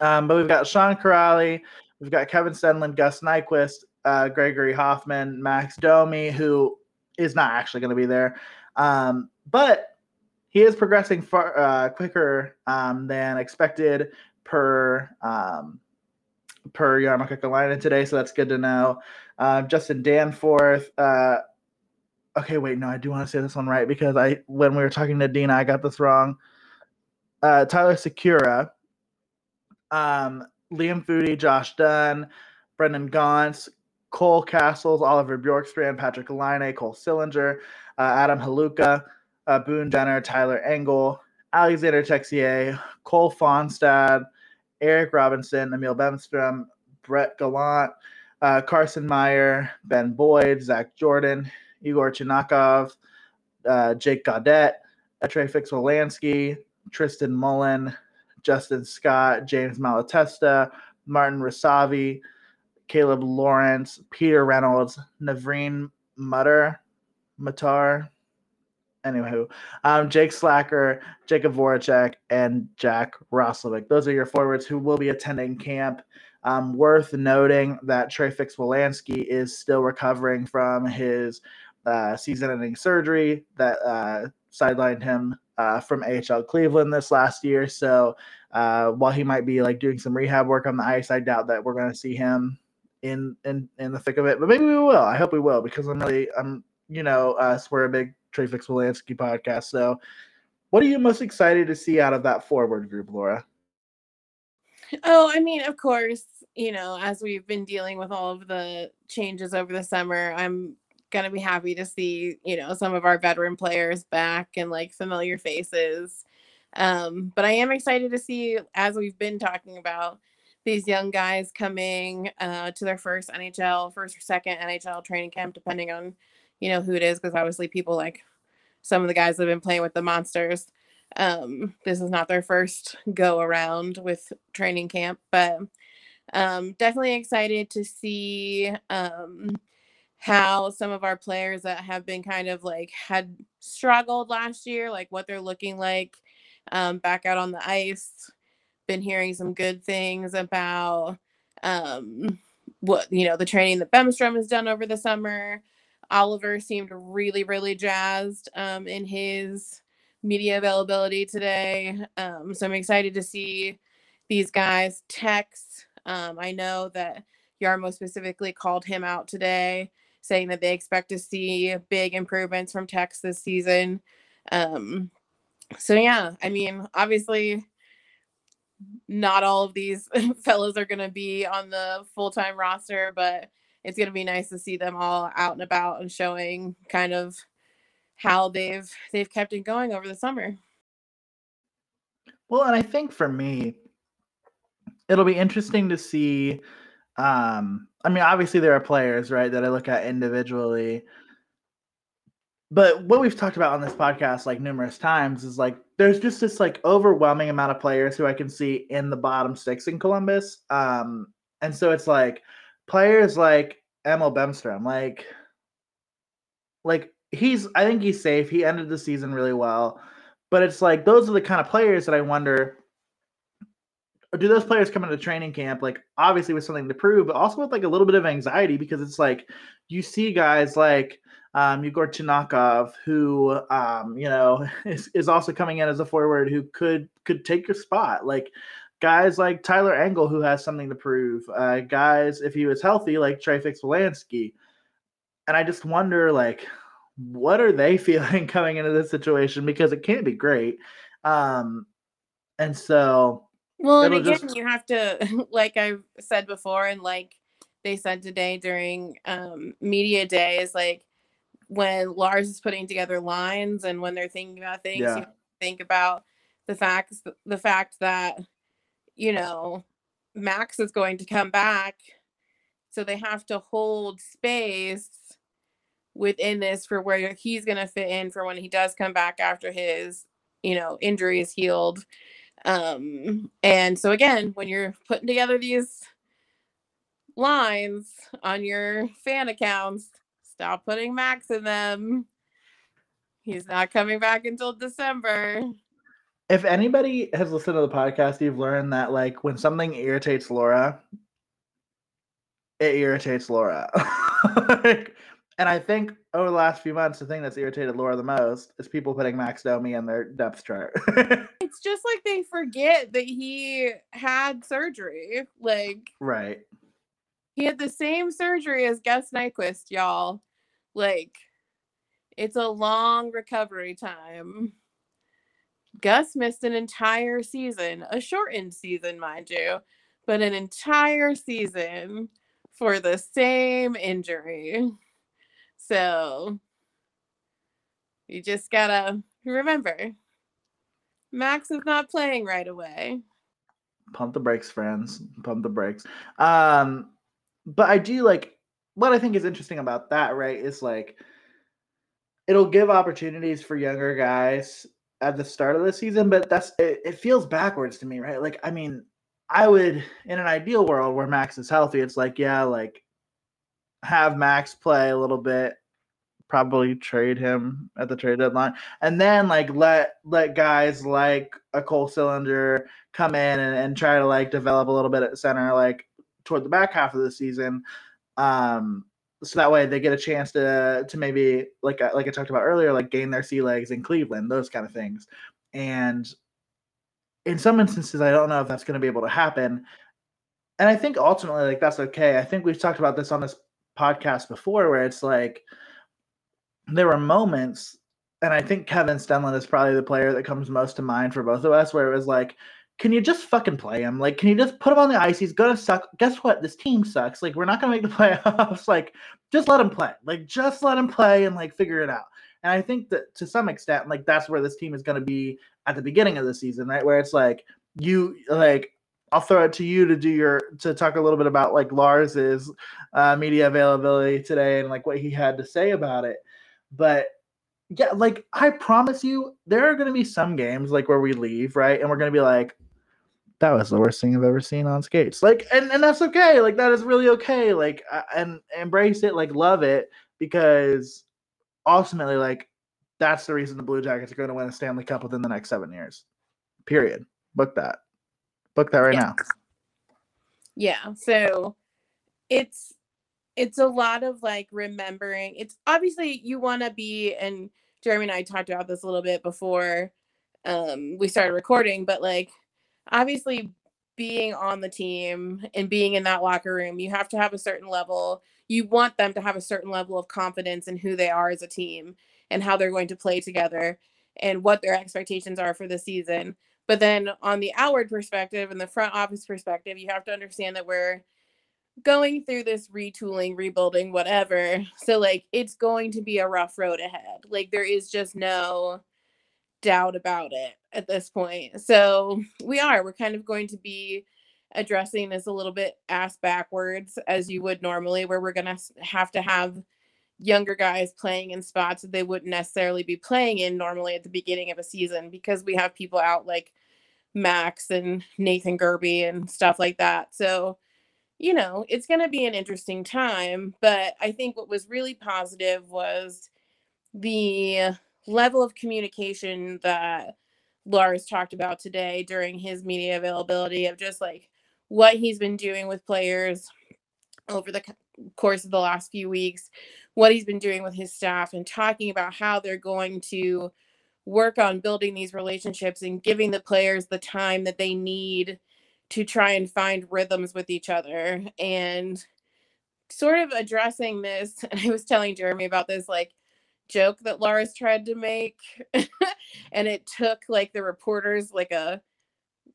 Um, but we've got Sean Kuraly, we've got Kevin Stenlund, Gus Nyquist, uh, Gregory Hofmann, Max Domi, who is not actually going to be there. Um, but he is progressing far uh, quicker um, than expected per um, per Jarmo Kekalainen today, so that's good to know. Uh, Justin Danforth. Uh, okay, wait, no, I do want to say this one right because I when we were talking to Dina, I got this wrong. Uh, Tyler Sikura, um, Liam Foudy, Josh Dunn, Brendan Gaunce, Cole Castles, Oliver Bjorkstrand, Patrick Laine, Cole Sillinger, uh, Adam Haluka, uh, Boone Jenner, Tyler Angle, Alexander Texier, Cole Fonstad, Eric Robinson, Emil Bemstrom, Brett Gallant, uh, Carson Meyer, Ben Boyd, Zach Jordan, Igor Chinakhov, uh, Jake Gaudet, Etre Fix Tristan Mullen, Justin Scott, James Malatesta, Martin Rysavy, Caleb Lawrence, Peter Reynolds, Navrin Mutter, Matar, anywho, um, Jake Slacker, Jakub Voracek, and Jack Roslovic. Those are your forwards who will be attending camp Um, worth noting that Trey Fix-Wolansky is still recovering from his uh, season-ending surgery that uh, sidelined him uh, from AHL Cleveland this last year. So uh, while he might be like doing some rehab work on the ice, I doubt that we're going to see him in in in the thick of it. But maybe we will. I hope we will because I'm really I'm you know us we're a big Trey Fix-Wolansky podcast. So what are you most excited to see out of that forward group, Laura? Oh, I mean, of course, you know, as we've been dealing with all of the changes over the summer, I'm going to be happy to see, you know, some of our veteran players back and like familiar faces. Um, but I am excited to see, as we've been talking about, these young guys coming uh, to their first NHL, first or second NHL training camp, depending on, you know, who it is, because obviously people like some of the guys that have been playing with the monsters um, this is not their first go around with training camp, but um, definitely excited to see um, how some of our players that have been kind of like had struggled last year, like what they're looking like um, back out on the ice. Been hearing some good things about um, what you know the training that Bemstrom has done over the summer. Oliver seemed really, really jazzed um, in his media availability today. Um, so I'm excited to see these guys text. Um, I know that Jarmo specifically called him out today, saying that they expect to see big improvements from Tex this season. Um, so yeah, I mean, obviously, not all of these fellows are going to be on the full time roster, but it's going to be nice to see them all out and about and showing kind of how they've they've kept it going over the summer. Well, and I think for me, it'll be interesting to see. Um, I mean, obviously there are players, right, that I look at individually. But what we've talked about on this podcast like numerous times is like there's just this like overwhelming amount of players who I can see in the bottom six in Columbus. Um, and so it's like players like Emil Bemstrom, like like he's I think he's safe. He ended the season really well. But it's like those are the kind of players that I wonder do those players come into training camp like obviously with something to prove, but also with like a little bit of anxiety because it's like you see guys like um, Yegor Chinakhov, who um, you know is, is also coming in as a forward who could could take your spot. Like guys like Tyler Angle, who has something to prove. Uh, guys, if he was healthy, like Trey Fix-Wolansky. And I just wonder, like, what are they feeling coming into this situation because it can't be great. Um, and so, well, and again, just... you have to, like I've said before, and like they said today during um, media day, is like when Lars is putting together lines and when they're thinking about things, yeah. you think about the facts, the fact that you know Max is going to come back, so they have to hold space within this for where he's going to fit in for when he does come back after his you know injury is healed. Um and so again when you're putting together these lines on your fan accounts stop putting max in them. He's not coming back until december. If anybody has listened to the podcast you've learned that like when something irritates laura it irritates laura. Like, and I think over the last few months, the thing that's irritated Laura the most is people putting Max Domi in their depth chart. it's just like they forget that he had surgery. Like, right. He had the same surgery as Gus Nyquist, y'all. Like, it's a long recovery time. Gus missed an entire season, a shortened season, mind you, but an entire season for the same injury. So you just gotta remember Max is not playing right away. Pump the brakes, friends. Pump the brakes. Um, but I do like what I think is interesting about that, right? Is like it'll give opportunities for younger guys at the start of the season, but that's it, it feels backwards to me, right? Like, I mean, I would in an ideal world where Max is healthy, it's like, yeah, like have Max play a little bit, probably trade him at the trade deadline, and then like let let guys like a Cole Sillinger come in and, and try to like develop a little bit at center, like toward the back half of the season. Um, so that way they get a chance to to maybe like like I talked about earlier, like gain their sea legs in Cleveland, those kind of things. And in some instances, I don't know if that's going to be able to happen. And I think ultimately, like that's okay. I think we've talked about this on this podcast before, where it's like there were moments, and I think Kevin Stenlund is probably the player that comes most to mind for both of us, where it was like can you just fucking play him? Like, can you just put him on the ice? He's gonna suck. Guess what? This team sucks. Like, we're not gonna make the playoffs. like, just let him play. Like, just let him play and like figure it out. And I think that to some extent, like that's where this team is gonna be at the beginning of the season, right? Where it's like you like I'll throw it to you to do your to talk a little bit about like Lars's uh, media availability today and like what he had to say about it. But yeah, like I promise you, there are going to be some games like where we leave, right? And we're going to be like, that was the worst thing I've ever seen on skates. Like, and, and that's okay. Like, that is really okay. Like, and embrace it, like, love it because ultimately, like, that's the reason the Blue Jackets are going to win a Stanley Cup within the next seven years. Period. Book that. Book that right yeah. now. Yeah. So it's it's a lot of like remembering. It's obviously you want to be and Jeremy and I talked about this a little bit before um we started recording, but like obviously being on the team and being in that locker room, you have to have a certain level. You want them to have a certain level of confidence in who they are as a team and how they're going to play together and what their expectations are for the season. But then on the outward perspective and the front office perspective, you have to understand that we're going through this retooling, rebuilding, whatever. So like it's going to be a rough road ahead. Like there is just no doubt about it at this point. So we are. We're kind of going to be addressing this a little bit ass backwards as you would normally, where we're going to have to have younger guys playing in spots that they wouldn't necessarily be playing in normally at the beginning of a season because we have people out like Max and Nathan Gerbe and stuff like that. So, you know, it's going to be an interesting time. But I think what was really positive was the level of communication that Lars talked about today during his media availability of just like what he's been doing with players over the course of the last few weeks, what he's been doing with his staff, and talking about how they're going to work on building these relationships and giving the players the time that they need to try and find rhythms with each other and sort of addressing this and i was telling jeremy about this like joke that Lars tried to make. and it took like the reporters like a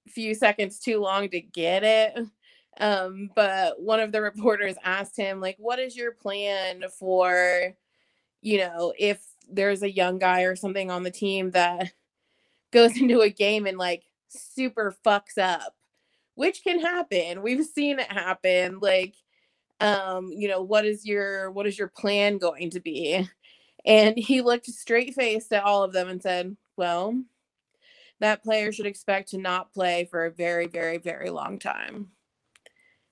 few seconds too long to get it. Um, but one of the reporters asked him, like, what is your plan for, you know, if there's a young guy or something on the team that goes into a game and like super fucks up, which can happen. We've seen it happen. Like, um, you know, what is your what is your plan going to be? And he looked straight faced at all of them and said, Well, that player should expect to not play for a very, very, very long time.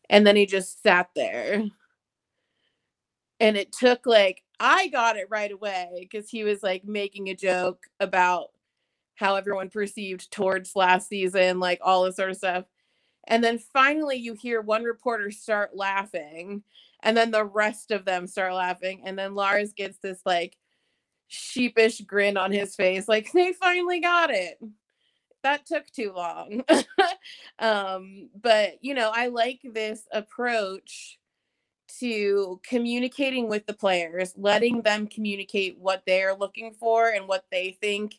And then he just sat there. And it took like, I got it right away because he was like making a joke about how everyone perceived towards last season, like all this sort of stuff. And then finally, you hear one reporter start laughing, and then the rest of them start laughing. And then Lars gets this like sheepish grin on his face like they finally got it that took too long um but you know i like this approach to communicating with the players letting them communicate what they're looking for and what they think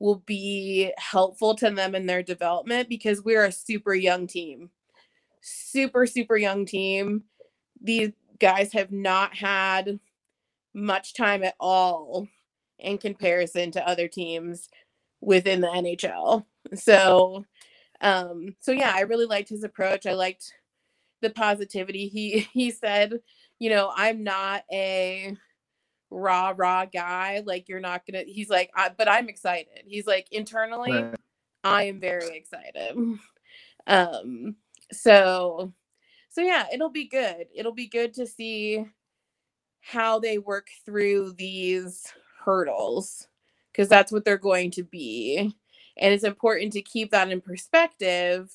will be helpful to them in their development because we're a super young team super super young team these guys have not had much time at all in comparison to other teams within the NHL. So um so yeah, I really liked his approach. I liked the positivity. He he said, you know, I'm not a raw raw guy like you're not gonna he's like I, but i'm excited. He's like internally right. i am very excited. Um so so yeah it'll be good. It'll be good to see how they work through these hurdles because that's what they're going to be. And it's important to keep that in perspective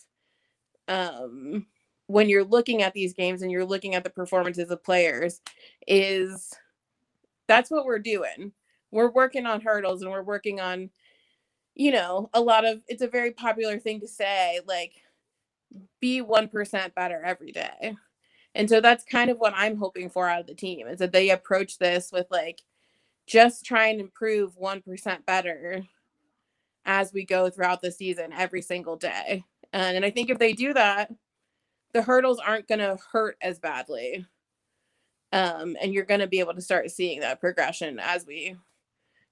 um when you're looking at these games and you're looking at the performances of players is that's what we're doing. We're working on hurdles and we're working on you know, a lot of it's a very popular thing to say like be 1% better every day. And so that's kind of what I'm hoping for out of the team is that they approach this with like just try and improve 1% better as we go throughout the season every single day. And, and I think if they do that, the hurdles aren't going to hurt as badly. Um, and you're going to be able to start seeing that progression as we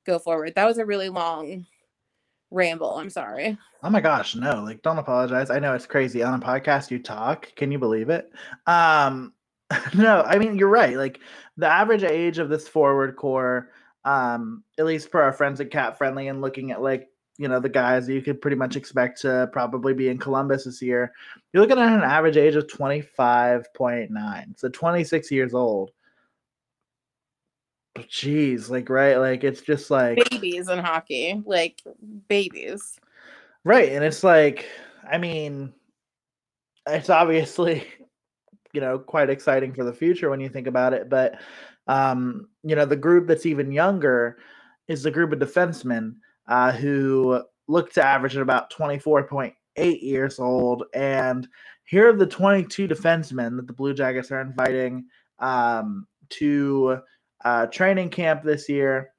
go forward. That was a really long ramble. I'm sorry. Oh my gosh, no, like don't apologize. I know it's crazy. On a podcast you talk. Can you believe it? Um no, I mean you're right. Like the average age of this forward core, um, at least for our friends at CapFriendly and looking at like you know the guys that you could pretty much expect to probably be in Columbus this year. You're looking at an average age of 25.9. So 26 years old. Jeez, like right, like it's just like babies in hockey, like babies. Right, and it's like, I mean, it's obviously, you know, quite exciting for the future when you think about it. But, um, you know, the group that's even younger is the group of defensemen uh, who look to average at about 24.8 years old. And here are the 22 defensemen that the Blue Jackets are inviting um, to uh, training camp this year.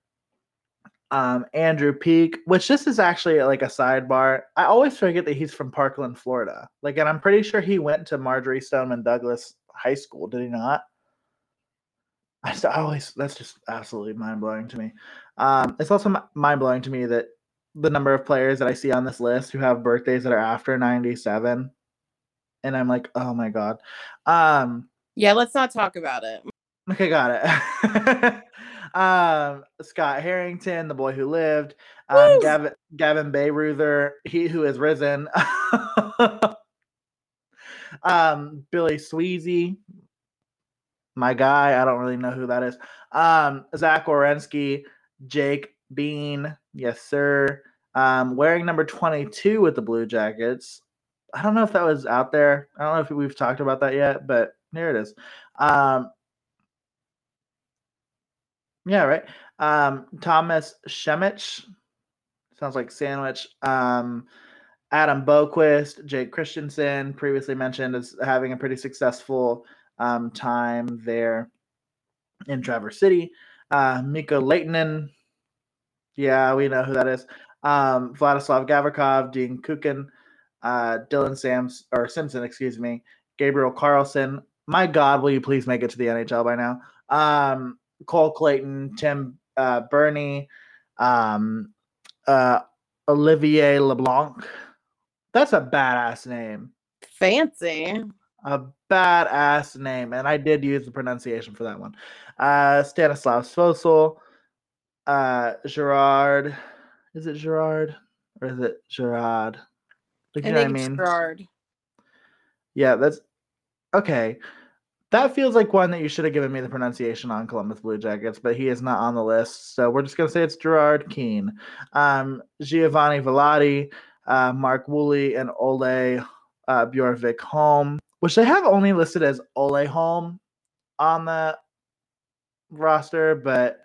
Um, Andrew Peeke, which this is actually like a sidebar. I always forget that he's from Parkland, Florida. Like, and I'm pretty sure he went to Marjory Stoneman Douglas High School. Did he not? I, I always that's just absolutely mind blowing to me. Um, it's also mind blowing to me that the number of players that I see on this list who have birthdays that are after 97, and I'm like, oh my god. Um, yeah, let's not talk about it. Okay, got it. um, Scott Harrington, the boy who lived. Um, Gavin Gavin Bayreuther, he who has risen. um, Billy Sweezy, my guy. I don't really know who that is. Um, Zach Werenski, Jake Bean, yes sir. Um, wearing number 22 with the Blue Jackets. I don't know if that was out there. I don't know if we've talked about that yet, but here it is. Um, yeah, right. Um, Thomas Schemitsch. Sounds like sandwich. Um, Adam Boqvist, Jake Christensen, previously mentioned as having a pretty successful um, time there in Traverse City. Uh, Mikko Lehtonen. Yeah, we know who that is. Um, Vladislav Gavrikov, Dean Kukan, uh, Dylan Sams or Simpson, excuse me, Gabriel Carlson. My God, will you please make it to the NHL by now? Um, Cole Clayton, Tim uh, Berni, um, uh, Olivier LeBlanc. That's a badass name. Fancy. A badass name. And I did use the pronunciation for that one. Uh, Stanislav Svozil, uh, Gerard. Is it Gerard or is it Gerard? Like, I think I mean? Gerard. Yeah, that's okay. That feels like one that you should have given me the pronunciation on Columbus Blue Jackets, but he is not on the list. So we're just going to say it's Gerard Keane. Um, Giovanni Vallati, uh, Mark Woolley, and Ole uh, Bjorvik Holm, which they have only listed as Ole Holm on the roster, but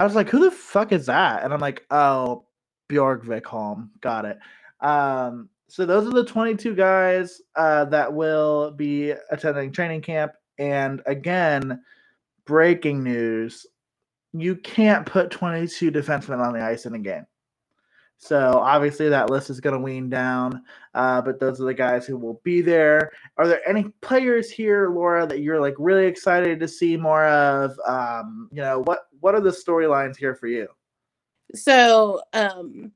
I was like, who the fuck is that? And I'm like, oh, Bjorvik Holm. Got it. Um, so those are the 22 guys uh, that will be attending training camp and again, breaking news you can't put 22 defensemen on the ice in a game. So obviously that list is going to wean down, uh, but those are the guys who will be there. Are there any players here, Laura, that you're like really excited to see more of? Um, you know, what what are the storylines here for you? So, um,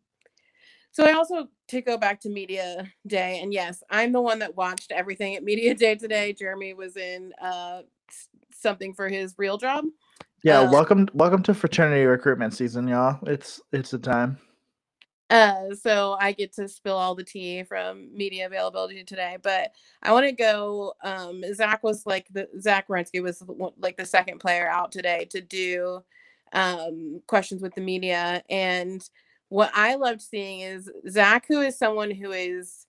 so I also to go back to media day and yes i'm the one that watched everything at media day today jeremy was in uh something for his real job yeah uh, welcome welcome to fraternity recruitment season y'all it's it's the time uh so i get to spill all the tea from media availability today but i want to go um zach was like the zach Werenski was like the second player out today to do um questions with the media and what I loved seeing is Zach, who is someone who is,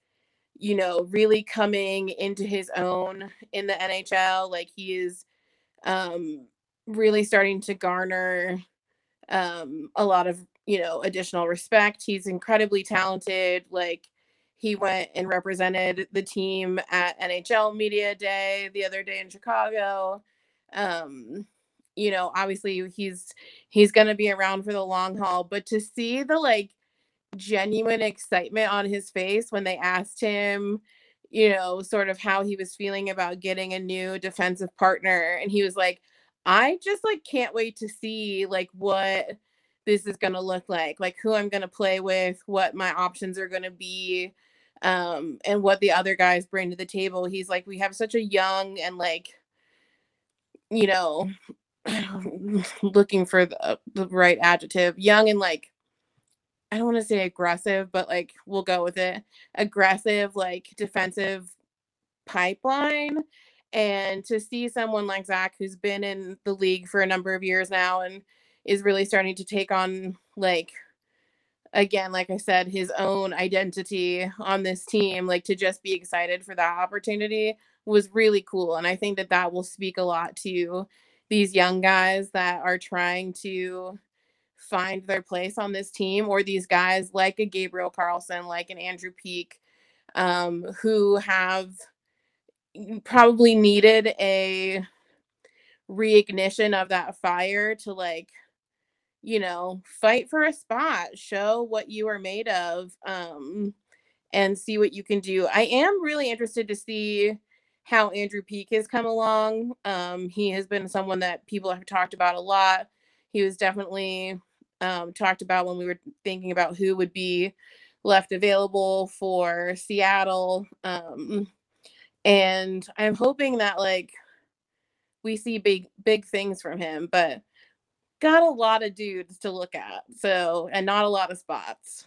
you know, really coming into his own in the NHL. Like he is um, really starting to garner um, a lot of, you know, additional respect. He's incredibly talented. Like he went and represented the team at NHL Media Day the other day in Chicago. Um, you know, obviously he's he's going to be around for the long haul, but to see the like genuine excitement on his face when they asked him, you know, sort of how he was feeling about getting a new defensive partner. And he was like, I just like can't wait to see like what this is going to look like, like who I'm going to play with, what my options are going to be, um, and what the other guys bring to the table. He's like, we have such a young and like, you know, looking for the, the right adjective, young and like I don't want to say aggressive, but like we'll go with it. Aggressive, like defensive pipeline. And to see someone like Zach, who's been in the league for a number of years now and is really starting to take on, like, again, like I said, his own identity on this team, like to just be excited for that opportunity was really cool. And I think that that will speak a lot to these young guys that are trying to find their place on this team or these guys like a Gabriel Carlson like an Andrew Peeke um, who have probably needed a reignition of that fire to like you know fight for a spot show what you are made of um and see what you can do i am really interested to see how andrew Peeke has come along um he has been someone that people have talked about a lot he was definitely um, talked about when we were thinking about who would be left available for Seattle. Um, and I'm hoping that like we see big big things from him, but got a lot of dudes to look at. So and not a lot of spots.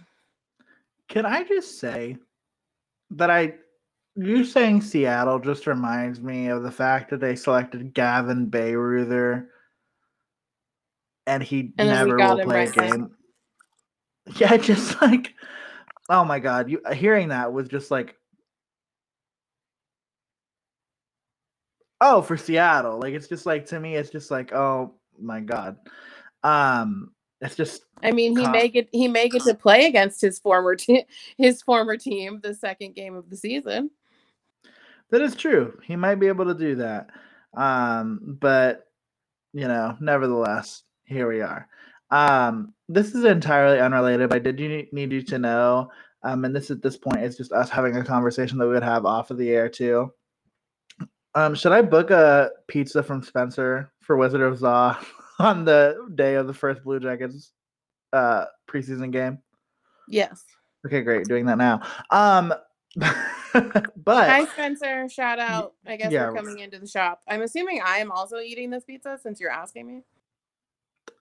Can I just say that I you saying Seattle just reminds me of the fact that they selected Gavin Bayreuther and he and never will play a game. Yeah, just like oh my god, you hearing that was just like oh for Seattle. Like it's just like to me, it's just like oh my god. Um it's just I mean he make it he make it to play against his former team his former team the second game of the season. That is true. He might be able to do that. Um, but you know, nevertheless, here we are. Um, this is entirely unrelated, but I did you need you to know, um, and this at this point is just us having a conversation that we would have off of the air too. Um, should I book a pizza from Spencer for Wizard of Zaw on the day of the first Blue Jackets uh, preseason game? Yes. Okay, great. Doing that now. Um, but hi Spencer, shout out. I guess yeah. we're coming into the shop. I'm assuming I am also eating this pizza since you're asking me.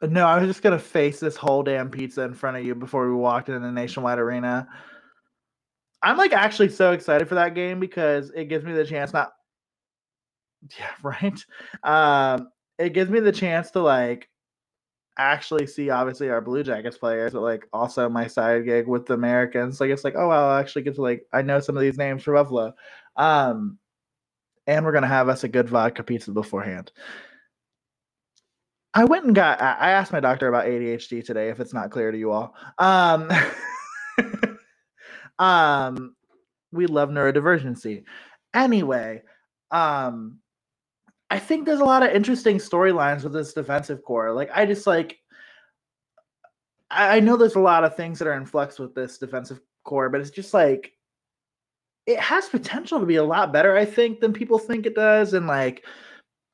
No, I was just gonna face this whole damn pizza in front of you before we walked in the Nationwide Arena. I'm like actually so excited for that game because it gives me the chance not yeah, right. Um it gives me the chance to like actually see obviously our Blue Jackets players, but like also my side gig with the Americans. Like it's like, oh well, I actually get to like I know some of these names for Buffalo. Um and we're gonna have us a good vodka pizza beforehand. I went and got. I asked my doctor about ADHD today. If it's not clear to you all, um, um, we love neurodivergency. Anyway, um, I think there's a lot of interesting storylines with this defensive core. Like, I just like. I, I know there's a lot of things that are in flux with this defensive core, but it's just like it has potential to be a lot better. I think than people think it does, and like.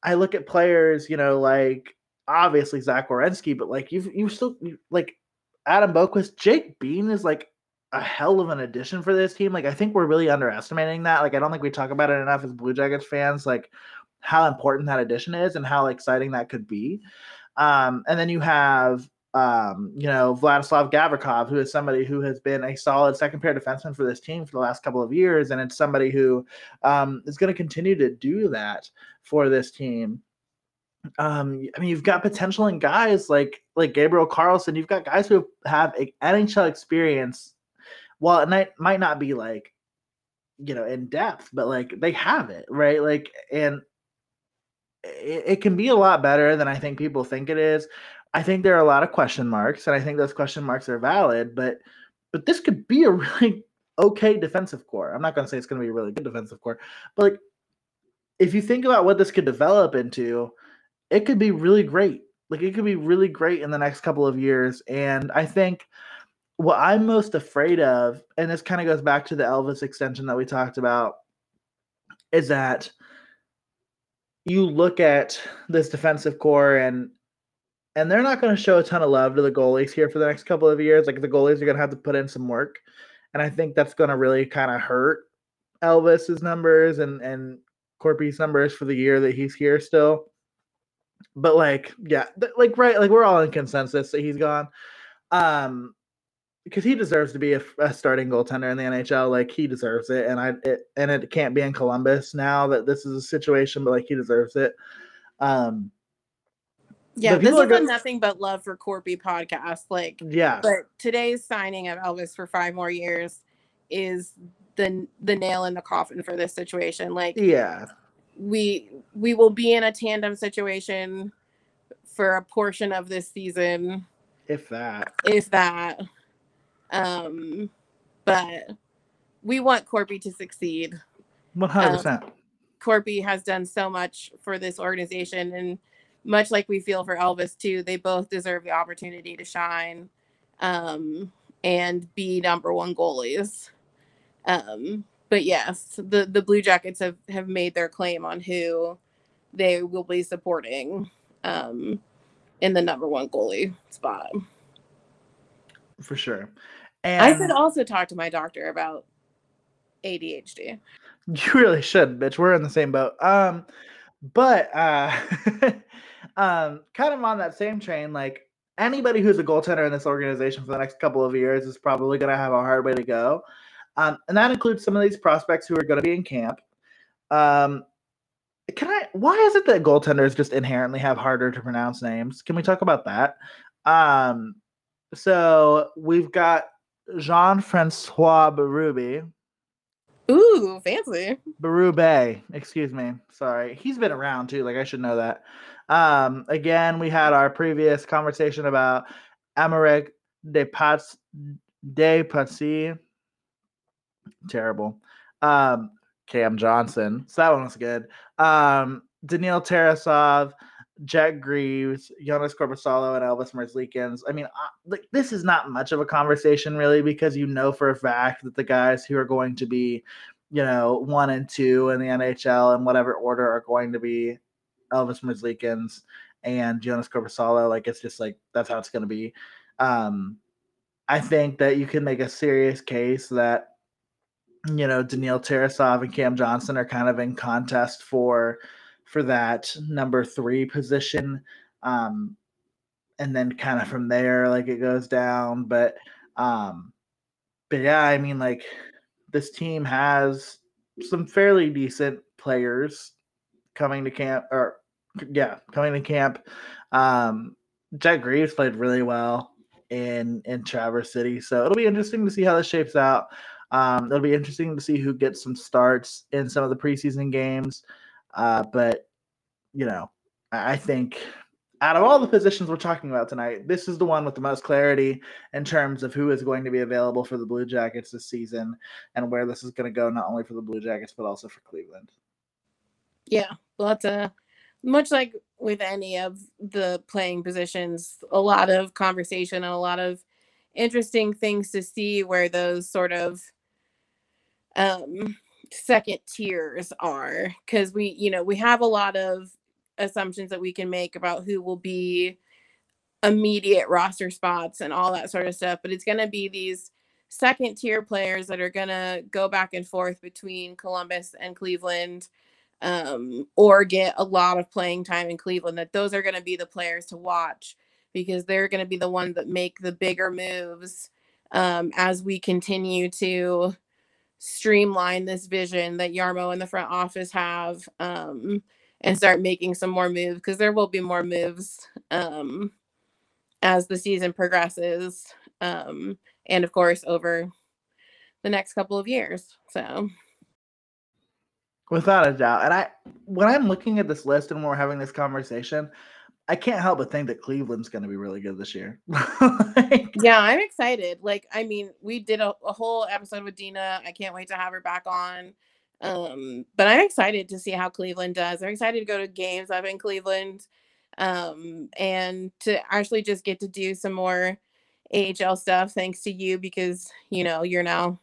I look at players, you know, like obviously Zach Werenski, but like you've you still you, like Adam Boqvist, Jake Bean is like a hell of an addition for this team. Like I think we're really underestimating that. Like I don't think we talk about it enough as Blue Jackets fans, like how important that addition is and how exciting that could be. Um, and then you have um, you know, Vladislav Gavrikov, who is somebody who has been a solid second pair defenseman for this team for the last couple of years. And it's somebody who um, is going to continue to do that for this team um, I mean, you've got potential in guys like like Gabriel Carlson. You've got guys who have NHL experience. While it might, might not be like you know, in depth, but like they have it, right? Like, and it, it can be a lot better than I think people think it is. I think there are a lot of question marks, and I think those question marks are valid, but but this could be a really okay defensive core. I'm not going to say it's going to be a really good defensive core, but like if you think about what this could develop into, it could be really great. Like it could be really great in the next couple of years. And I think what I'm most afraid of, and this kind of goes back to the Elvis extension that we talked about, is that you look at this defensive core and and they're not going to show a ton of love to the goalies here for the next couple of years. Like the goalies are going to have to put in some work, and I think that's going to really kind of hurt Elvis's numbers and and Korpi's numbers for the year that he's here still. But like, yeah, like right, like we're all in consensus that he's gone. Um, because he deserves to be a, a, starting goaltender in the NHL. Like he deserves it, and I it, and it can't be in Columbus now that this is a situation, but like he deserves it. Um, yeah, this is a nothing but love for Korpi podcast. Like, yeah, but today's signing of Elvis for five more years is the the nail in the coffin for this situation. Like, yeah, we we will be in a tandem situation for a portion of this season, if that, if that. Um, but we want Korpi to succeed. One hundred percent. Um, Korpi has done so much for this organization, and much like we feel for Elvis too, they both deserve the opportunity to shine um, and be number one goalies. Um, but yes, the the Blue Jackets have have made their claim on who they will be supporting um, in the number one goalie spot. For sure. And I could also talk to my doctor about ADHD. You really should, bitch. We're in the same boat. Um, but uh, um, kind of on that same train, like anybody who's a goaltender in this organization for the next couple of years is probably going to have a hard way to go. Um, and that includes some of these prospects who are going to be in camp. Um, can I? Why is it that goaltenders just inherently have harder to pronounce names? Can we talk about that? Um, so we've got Jean Francois Berube. Ooh, fancy. Berube, excuse me. Sorry. He's been around too. Like I should know that. Um, again, we had our previous conversation about Aymeric de Pats de Patsy terrible. Um, Cam Johnson. So that one was good. Um, Daniil Tarasov, Jack Greaves, Jonas Korpisalo, and Elvis Merzlikins. I mean, uh, like this is not much of a conversation really because you know for a fact that the guys who are going to be, you know, one and two in the NHL in whatever order are going to be Elvis Merzlikins and Jonas Korpisalo. Like it's just like that's how it's going to be. Um, I think that you can make a serious case that you know, Daniil Tarasov and Cam Johnson are kind of in contest for for that number three position. Um, and then kind of from there, like it goes down. But um, but yeah, I mean, like this team has some fairly decent players coming to camp or yeah, coming to camp. Um, Jack Greaves played really well in in Traverse City, so it'll be interesting to see how this shapes out. Um, it'll be interesting to see who gets some starts in some of the preseason games. Uh, but you know, I think out of all the positions we're talking about tonight, this is the one with the most clarity in terms of who is going to be available for the Blue Jackets this season and where this is going to go, not only for the Blue Jackets, but also for Cleveland. Yeah, lots of, much like with any of the playing positions, a lot of conversation and a lot of interesting things to see where those sort of um, second tiers are because we you know we have a lot of assumptions that we can make about who will be immediate roster spots and all that sort of stuff but it's going to be these second tier players that are going to go back and forth between Columbus and Cleveland um, or get a lot of playing time in Cleveland that those are going to be the players to watch because they're going to be the ones that make the bigger moves um, as we continue to streamline this vision that Jarmo and the front office have um, and start making some more moves because there will be more moves um, as the season progresses um, and of course over the next couple of years so Without a doubt. And I when I'm looking at this list and we're having this conversation, I can't help but think that Cleveland's going to be really good this year. like, yeah, I'm excited. Like, I mean, we did a, a, whole episode with Dina. I can't wait to have her back on. Um, but I'm excited to see how Cleveland does. I'm excited to go to games up in Cleveland um, and to actually just get to do some more AHL stuff thanks to you because, you know, you're now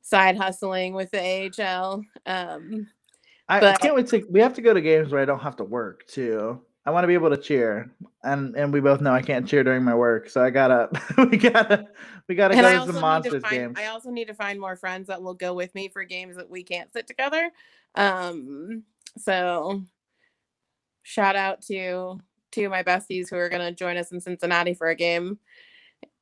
side hustling with the AHL. Um, I, but, I can't wait to. We have to go to games where I don't have to work too. I want to be able to cheer, and and we both know I can't cheer during my work, so I gotta we gotta we gotta and go to some monsters to games. I also need to find more friends that will go with me for games that we can't sit together. Um, so shout out to two of my besties who are gonna join us in Cincinnati for a game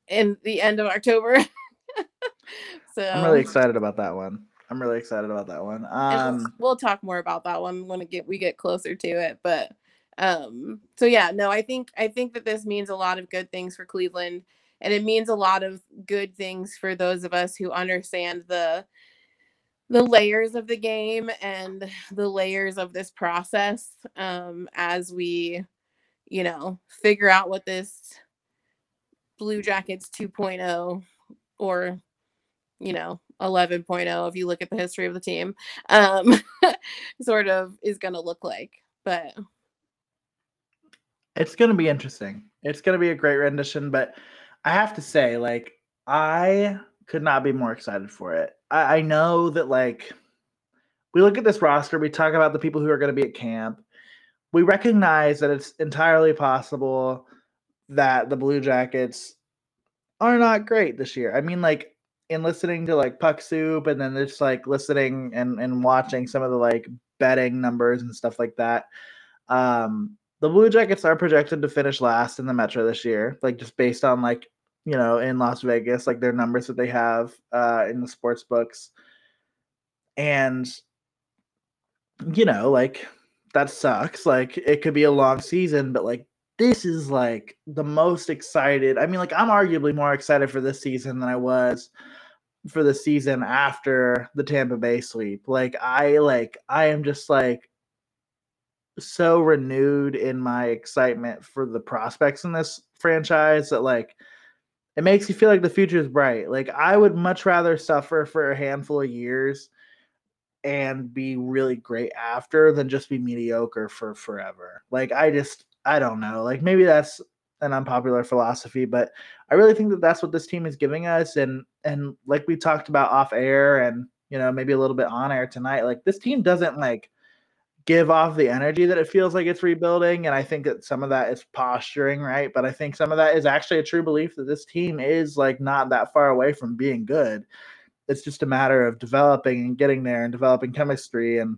in the end of October. so I'm really excited about that one. I'm really excited about that one. Um, we'll, we'll talk more about that one when we get we get closer to it, but um so yeah no i think i think that this means a lot of good things for cleveland and it means a lot of good things for those of us who understand the the layers of the game and the layers of this process um as we you know figure out what this blue jackets 2.0 or you know 11.0 if you look at the history of the team um sort of is going to look like but it's going to be interesting. It's going to be a great rendition, but I have to say, like, I could not be more excited for it. I, I know that, like, we look at this roster, we talk about the people who are going to be at camp. We recognize that it's entirely possible that the Blue Jackets are not great this year. I mean, like, in listening to like Puck Soup and then just like listening and, and watching some of the like betting numbers and stuff like that. Um, the Blue Jackets are projected to finish last in the Metro this year, like just based on like you know in Las Vegas, like their numbers that they have uh, in the sports books, and you know like that sucks. Like it could be a long season, but like this is like the most excited. I mean, like I'm arguably more excited for this season than I was for the season after the Tampa Bay sweep. Like I like I am just like so renewed in my excitement for the prospects in this franchise that like it makes you feel like the future is bright. Like I would much rather suffer for a handful of years and be really great after than just be mediocre for forever. Like I just I don't know. Like maybe that's an unpopular philosophy, but I really think that that's what this team is giving us and and like we talked about off air and you know maybe a little bit on air tonight, like this team doesn't like give off the energy that it feels like it's rebuilding. And I think that some of that is posturing, right? But I think some of that is actually a true belief that this team is like not that far away from being good. It's just a matter of developing and getting there and developing chemistry and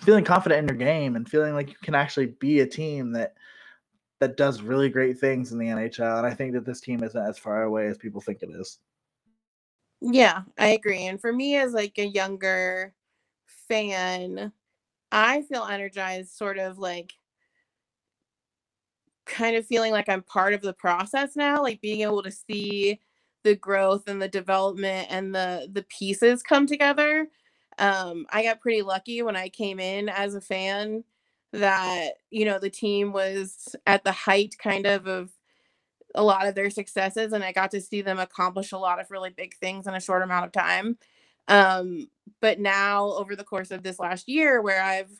feeling confident in your game and feeling like you can actually be a team that that does really great things in the NHL. And I think that this team isn't as far away as people think it is. Yeah, I agree. And for me as like a younger fan, I feel energized, sort of like kind of feeling like I'm part of the process now, like being able to see the growth and the development and the the pieces come together. Um, I got pretty lucky when I came in as a fan that you know the team was at the height kind of of a lot of their successes and I got to see them accomplish a lot of really big things in a short amount of time. Um, but now over the course of this last year where I've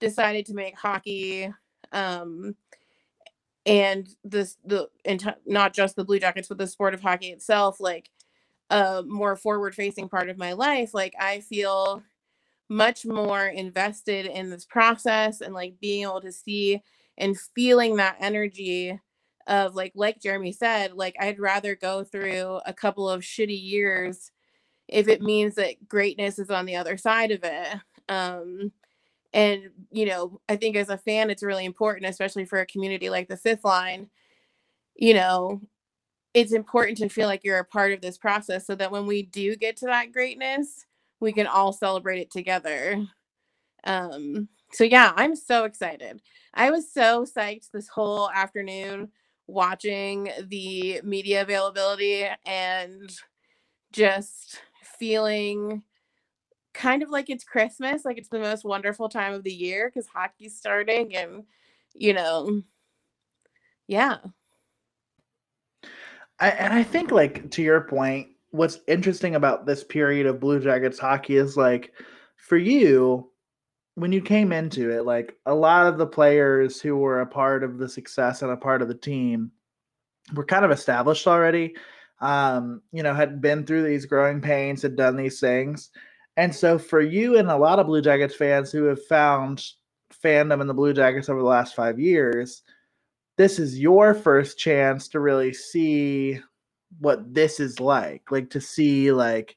decided to make hockey um and this the and not just the blue jackets but the sport of hockey itself like a more forward facing part of my life like i feel much more invested in this process and like being able to see and feeling that energy of like like jeremy said like i'd rather go through a couple of shitty years if it means that greatness is on the other side of it. Um, and you know, I think as a fan, it's really important, especially for a community like the Fifth Line. You know, it's important to feel like you're a part of this process, so that when we do get to that greatness, we can all celebrate it together. Um, so yeah, I'm so excited. I was so psyched this whole afternoon watching the media availability and just feeling kind of like it's Christmas, like it's the most wonderful time of the year because hockey's starting and you know, yeah. I, and I think like to your point, what's interesting about this period of Blue Jackets hockey is like for you, when you came into it, like a lot of the players who were a part of the success and a part of the team were kind of established already. Um, you know, had been through these growing pains, had done these things. And so for you and a lot of Blue Jackets fans who have found fandom in the Blue Jackets over the last five years, this is your first chance to really see what this is like like to see like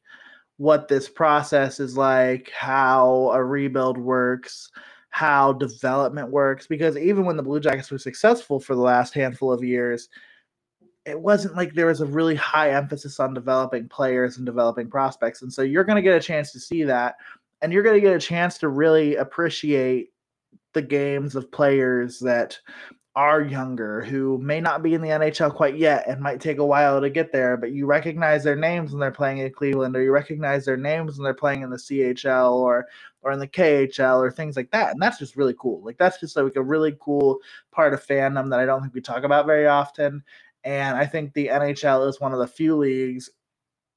what this process is like how a rebuild works how development works because even when the blue jackets were successful for the last handful of years it wasn't like there was a really high emphasis on developing players and developing prospects and so you're going to get a chance to see that and you're going to get a chance to really appreciate the games of players that are younger who may not be in the NHL quite yet and might take a while to get there, but you recognize their names when they're playing in Cleveland, or you recognize their names when they're playing in the CHL or or in the KHL or things like that. And that's just really cool. Like that's just like a really cool part of fandom that I don't think we talk about very often. And I think the NHL is one of the few leagues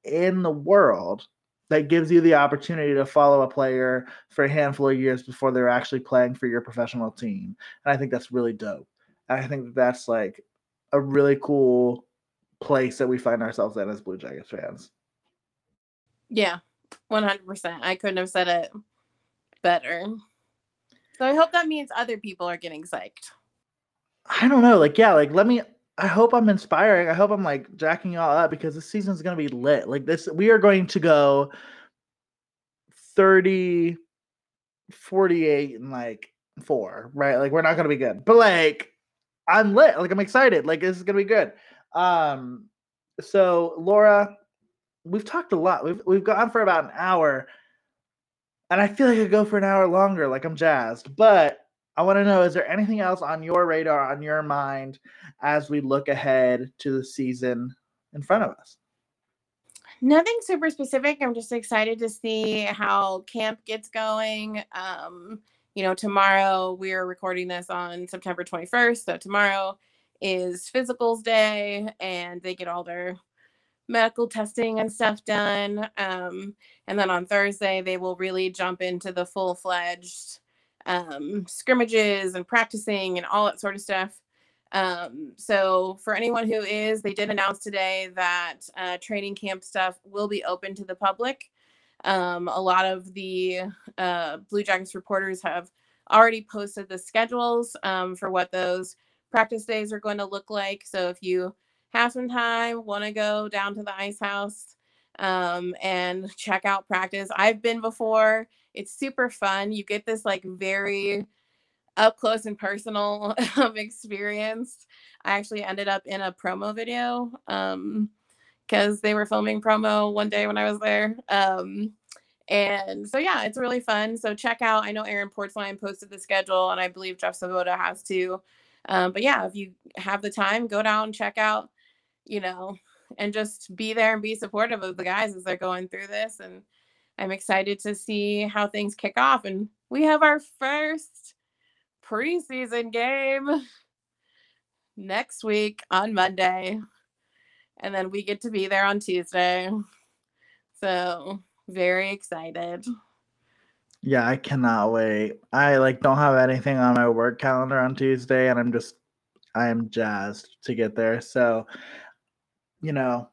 in the world that gives you the opportunity to follow a player for a handful of years before they're actually playing for your professional team. And I think that's really dope. And I think that's like a really cool place that we find ourselves in as Blue Jackets fans. Yeah, 100%. I couldn't have said it better. So I hope that means other people are getting psyched. I don't know. Like, yeah, like, let me. I hope I'm inspiring. I hope I'm like jacking y'all up because this season's to be lit. Like, this, we are going to go 30, 48, and like four, right? Like, we're not to be good. But like, I'm lit. Like I'm excited. Like this is gonna be good. Um, so Laura, we've talked a lot. We've we've gone for about an hour, and I feel like I go for an hour longer. Like I'm jazzed, but I want to know: is there anything else on your radar, on your mind, as we look ahead to the season in front of us? Nothing super specific. I'm just excited to see how camp gets going. Um, you know, tomorrow we are recording this on September 21st. So tomorrow is physicals day and they get all their medical testing and stuff done. Um, and then on Thursday, they will really jump into the full fledged um, scrimmages and practicing and all that sort of stuff. Um, so for anyone who is, they did announce today that uh, training camp stuff will be open to the public. Um, a lot of the uh, Blue Jackets reporters have already posted the schedules um, for what those practice days are going to look like. So if you have some time, want to go down to the ice house um, and check out practice, I've been before. It's super fun. You get this like very up close and personal um, experience. I actually ended up in a promo video um, because they were filming promo one day when I was there. Um, and so yeah, it's really fun. So check out. I know Aaron Portzline posted the schedule, and I believe Jeff Svoboda has too. Um, but yeah, if you have the time, go down and check out. You know, and just be there and be supportive of the guys as they're going through this. And I'm excited to see how things kick off. And we have our first preseason game next week on Monday. And then we get to be there on Tuesday. So very excited. Yeah, I cannot wait. I like don't have anything on my work calendar on Tuesday and I'm just I am jazzed to get there. So, you know,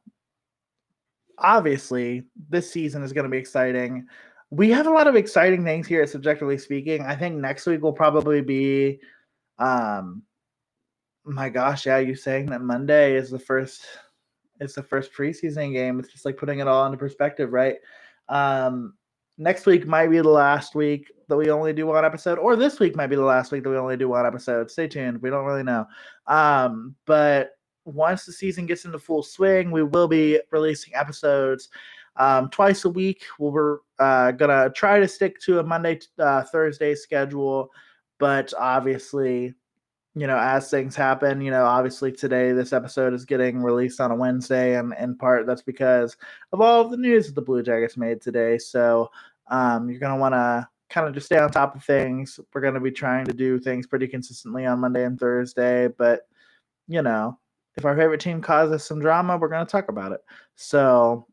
obviously this season is going to be exciting. We have a lot of exciting things here subjectively speaking. I think next week will probably be um my gosh, yeah, you saying that Monday is the first it's the first preseason game. It's just like putting it all into perspective, right? Um, next week might be the last week that we only do one episode, or this week might be the last week that we only do one episode. Stay tuned. We don't really know. Um, but once the season gets into full swing, we will be releasing episodes um, twice a week. We're uh, gonna try to stick to a Monday, uh, Thursday schedule, but obviously you know, as things happen, you know, obviously today this episode is getting released on a Wednesday, and in part that's because of all of the news that the Blue Jackets made today. So Um, you're to want to kind of just stay on top of things. We're to be trying to do things pretty consistently on Monday and Thursday, but you know, if our favorite team causes some drama, we're going to talk about it. So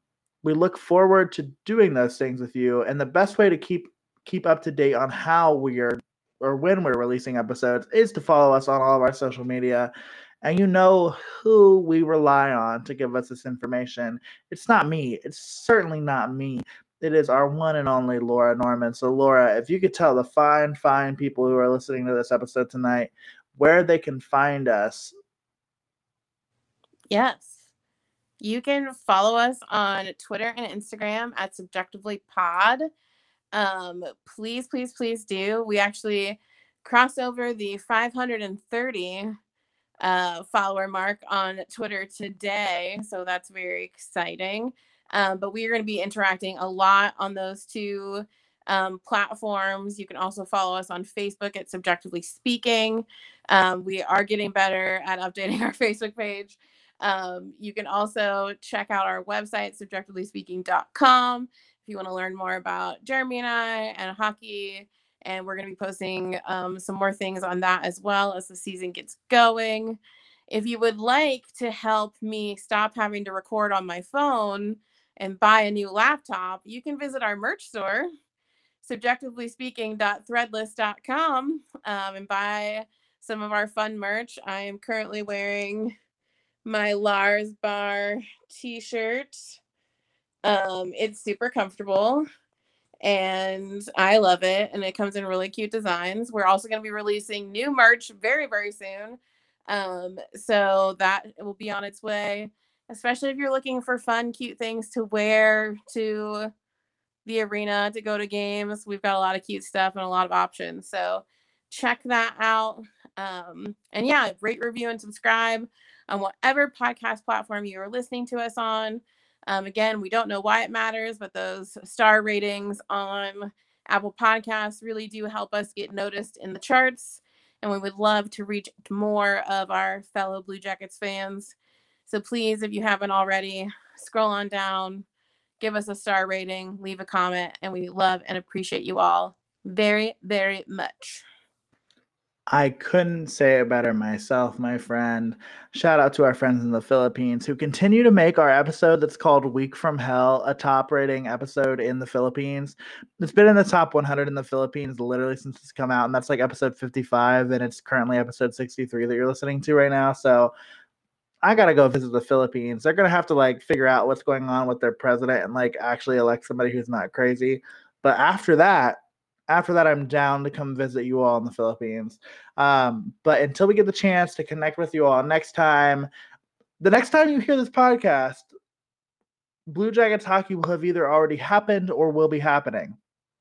we look forward to doing those things with you. And the best way to keep keep up to date on how we are or when we're releasing episodes is to follow us on all of our social media. And you know who we rely on to give us this information. It's not me. It's certainly not me. It is our one and only Laura Norman. So, Laura, if you could tell the fine, fine people who are listening to this episode tonight where they can find us. Yes. You can follow us on Twitter and Instagram at Subjectively Pod. Um, please, please, please do. We actually crossed over the 530 uh, follower mark on Twitter today, so that's very exciting. Um, but we are going to be interacting a lot on those two um, platforms. You can also follow us on Facebook at Subjectively Speaking. Um, we are getting better at updating our Facebook page. Um, you can also check out our website, subjectivelyspeaking.com, if you want to learn more about Jeremy and I and hockey. And we're going to be posting um, some more things on that as well as the season gets going. If you would like to help me stop having to record on my phone and buy a new laptop, you can visit our merch store, subjectivelyspeaking.threadless.com, um, and buy some of our fun merch. I am currently wearing my Lars Bar t-shirt. Um, it's super comfortable and I love it. And it comes in really cute designs. We're also going to be releasing new merch very, very soon. Um, so that will be on its way, especially if you're looking for fun, cute things to wear to the arena to go to games. We've got a lot of cute stuff and a lot of options. So check that out. Um, and yeah, rate, review, and subscribe on whatever podcast platform you are listening to us on. Um, again, we don't know why it matters, but those star ratings on Apple Podcasts really do help us get noticed in the charts. And we would love to reach more of our fellow Blue Jackets fans. So please, if you haven't already, scroll on down, give us a star rating, leave a comment, and we love and appreciate you all very, very much. I couldn't say it better myself, my friend. Shout out to our friends in the Philippines who continue to make our episode that's called Week from Hell a top rating episode in the Philippines. It's been in the top 100 in the Philippines literally since it's come out, and that's like episode 55, and it's currently episode 63 that you're listening to right now. So I gotta go visit the Philippines. They're gonna have to like figure out what's going on with their president and like actually elect somebody who's not crazy. But after that, after that, I'm down to come visit you all in the Philippines. Um, but until we get the chance to connect with you all next time, the next time you hear this podcast, Blue Jackets hockey will have either already happened or will be happening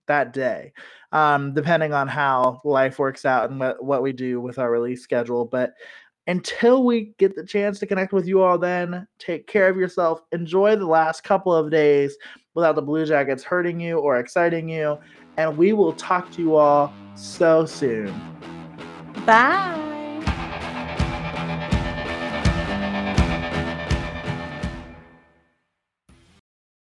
that day, um, depending on how life works out and what, what we do with our release schedule. But until we get the chance to connect with you all, then take care of yourself. Enjoy the last couple of days without the Blue Jackets hurting you or exciting you and we will talk to you all so soon. Bye.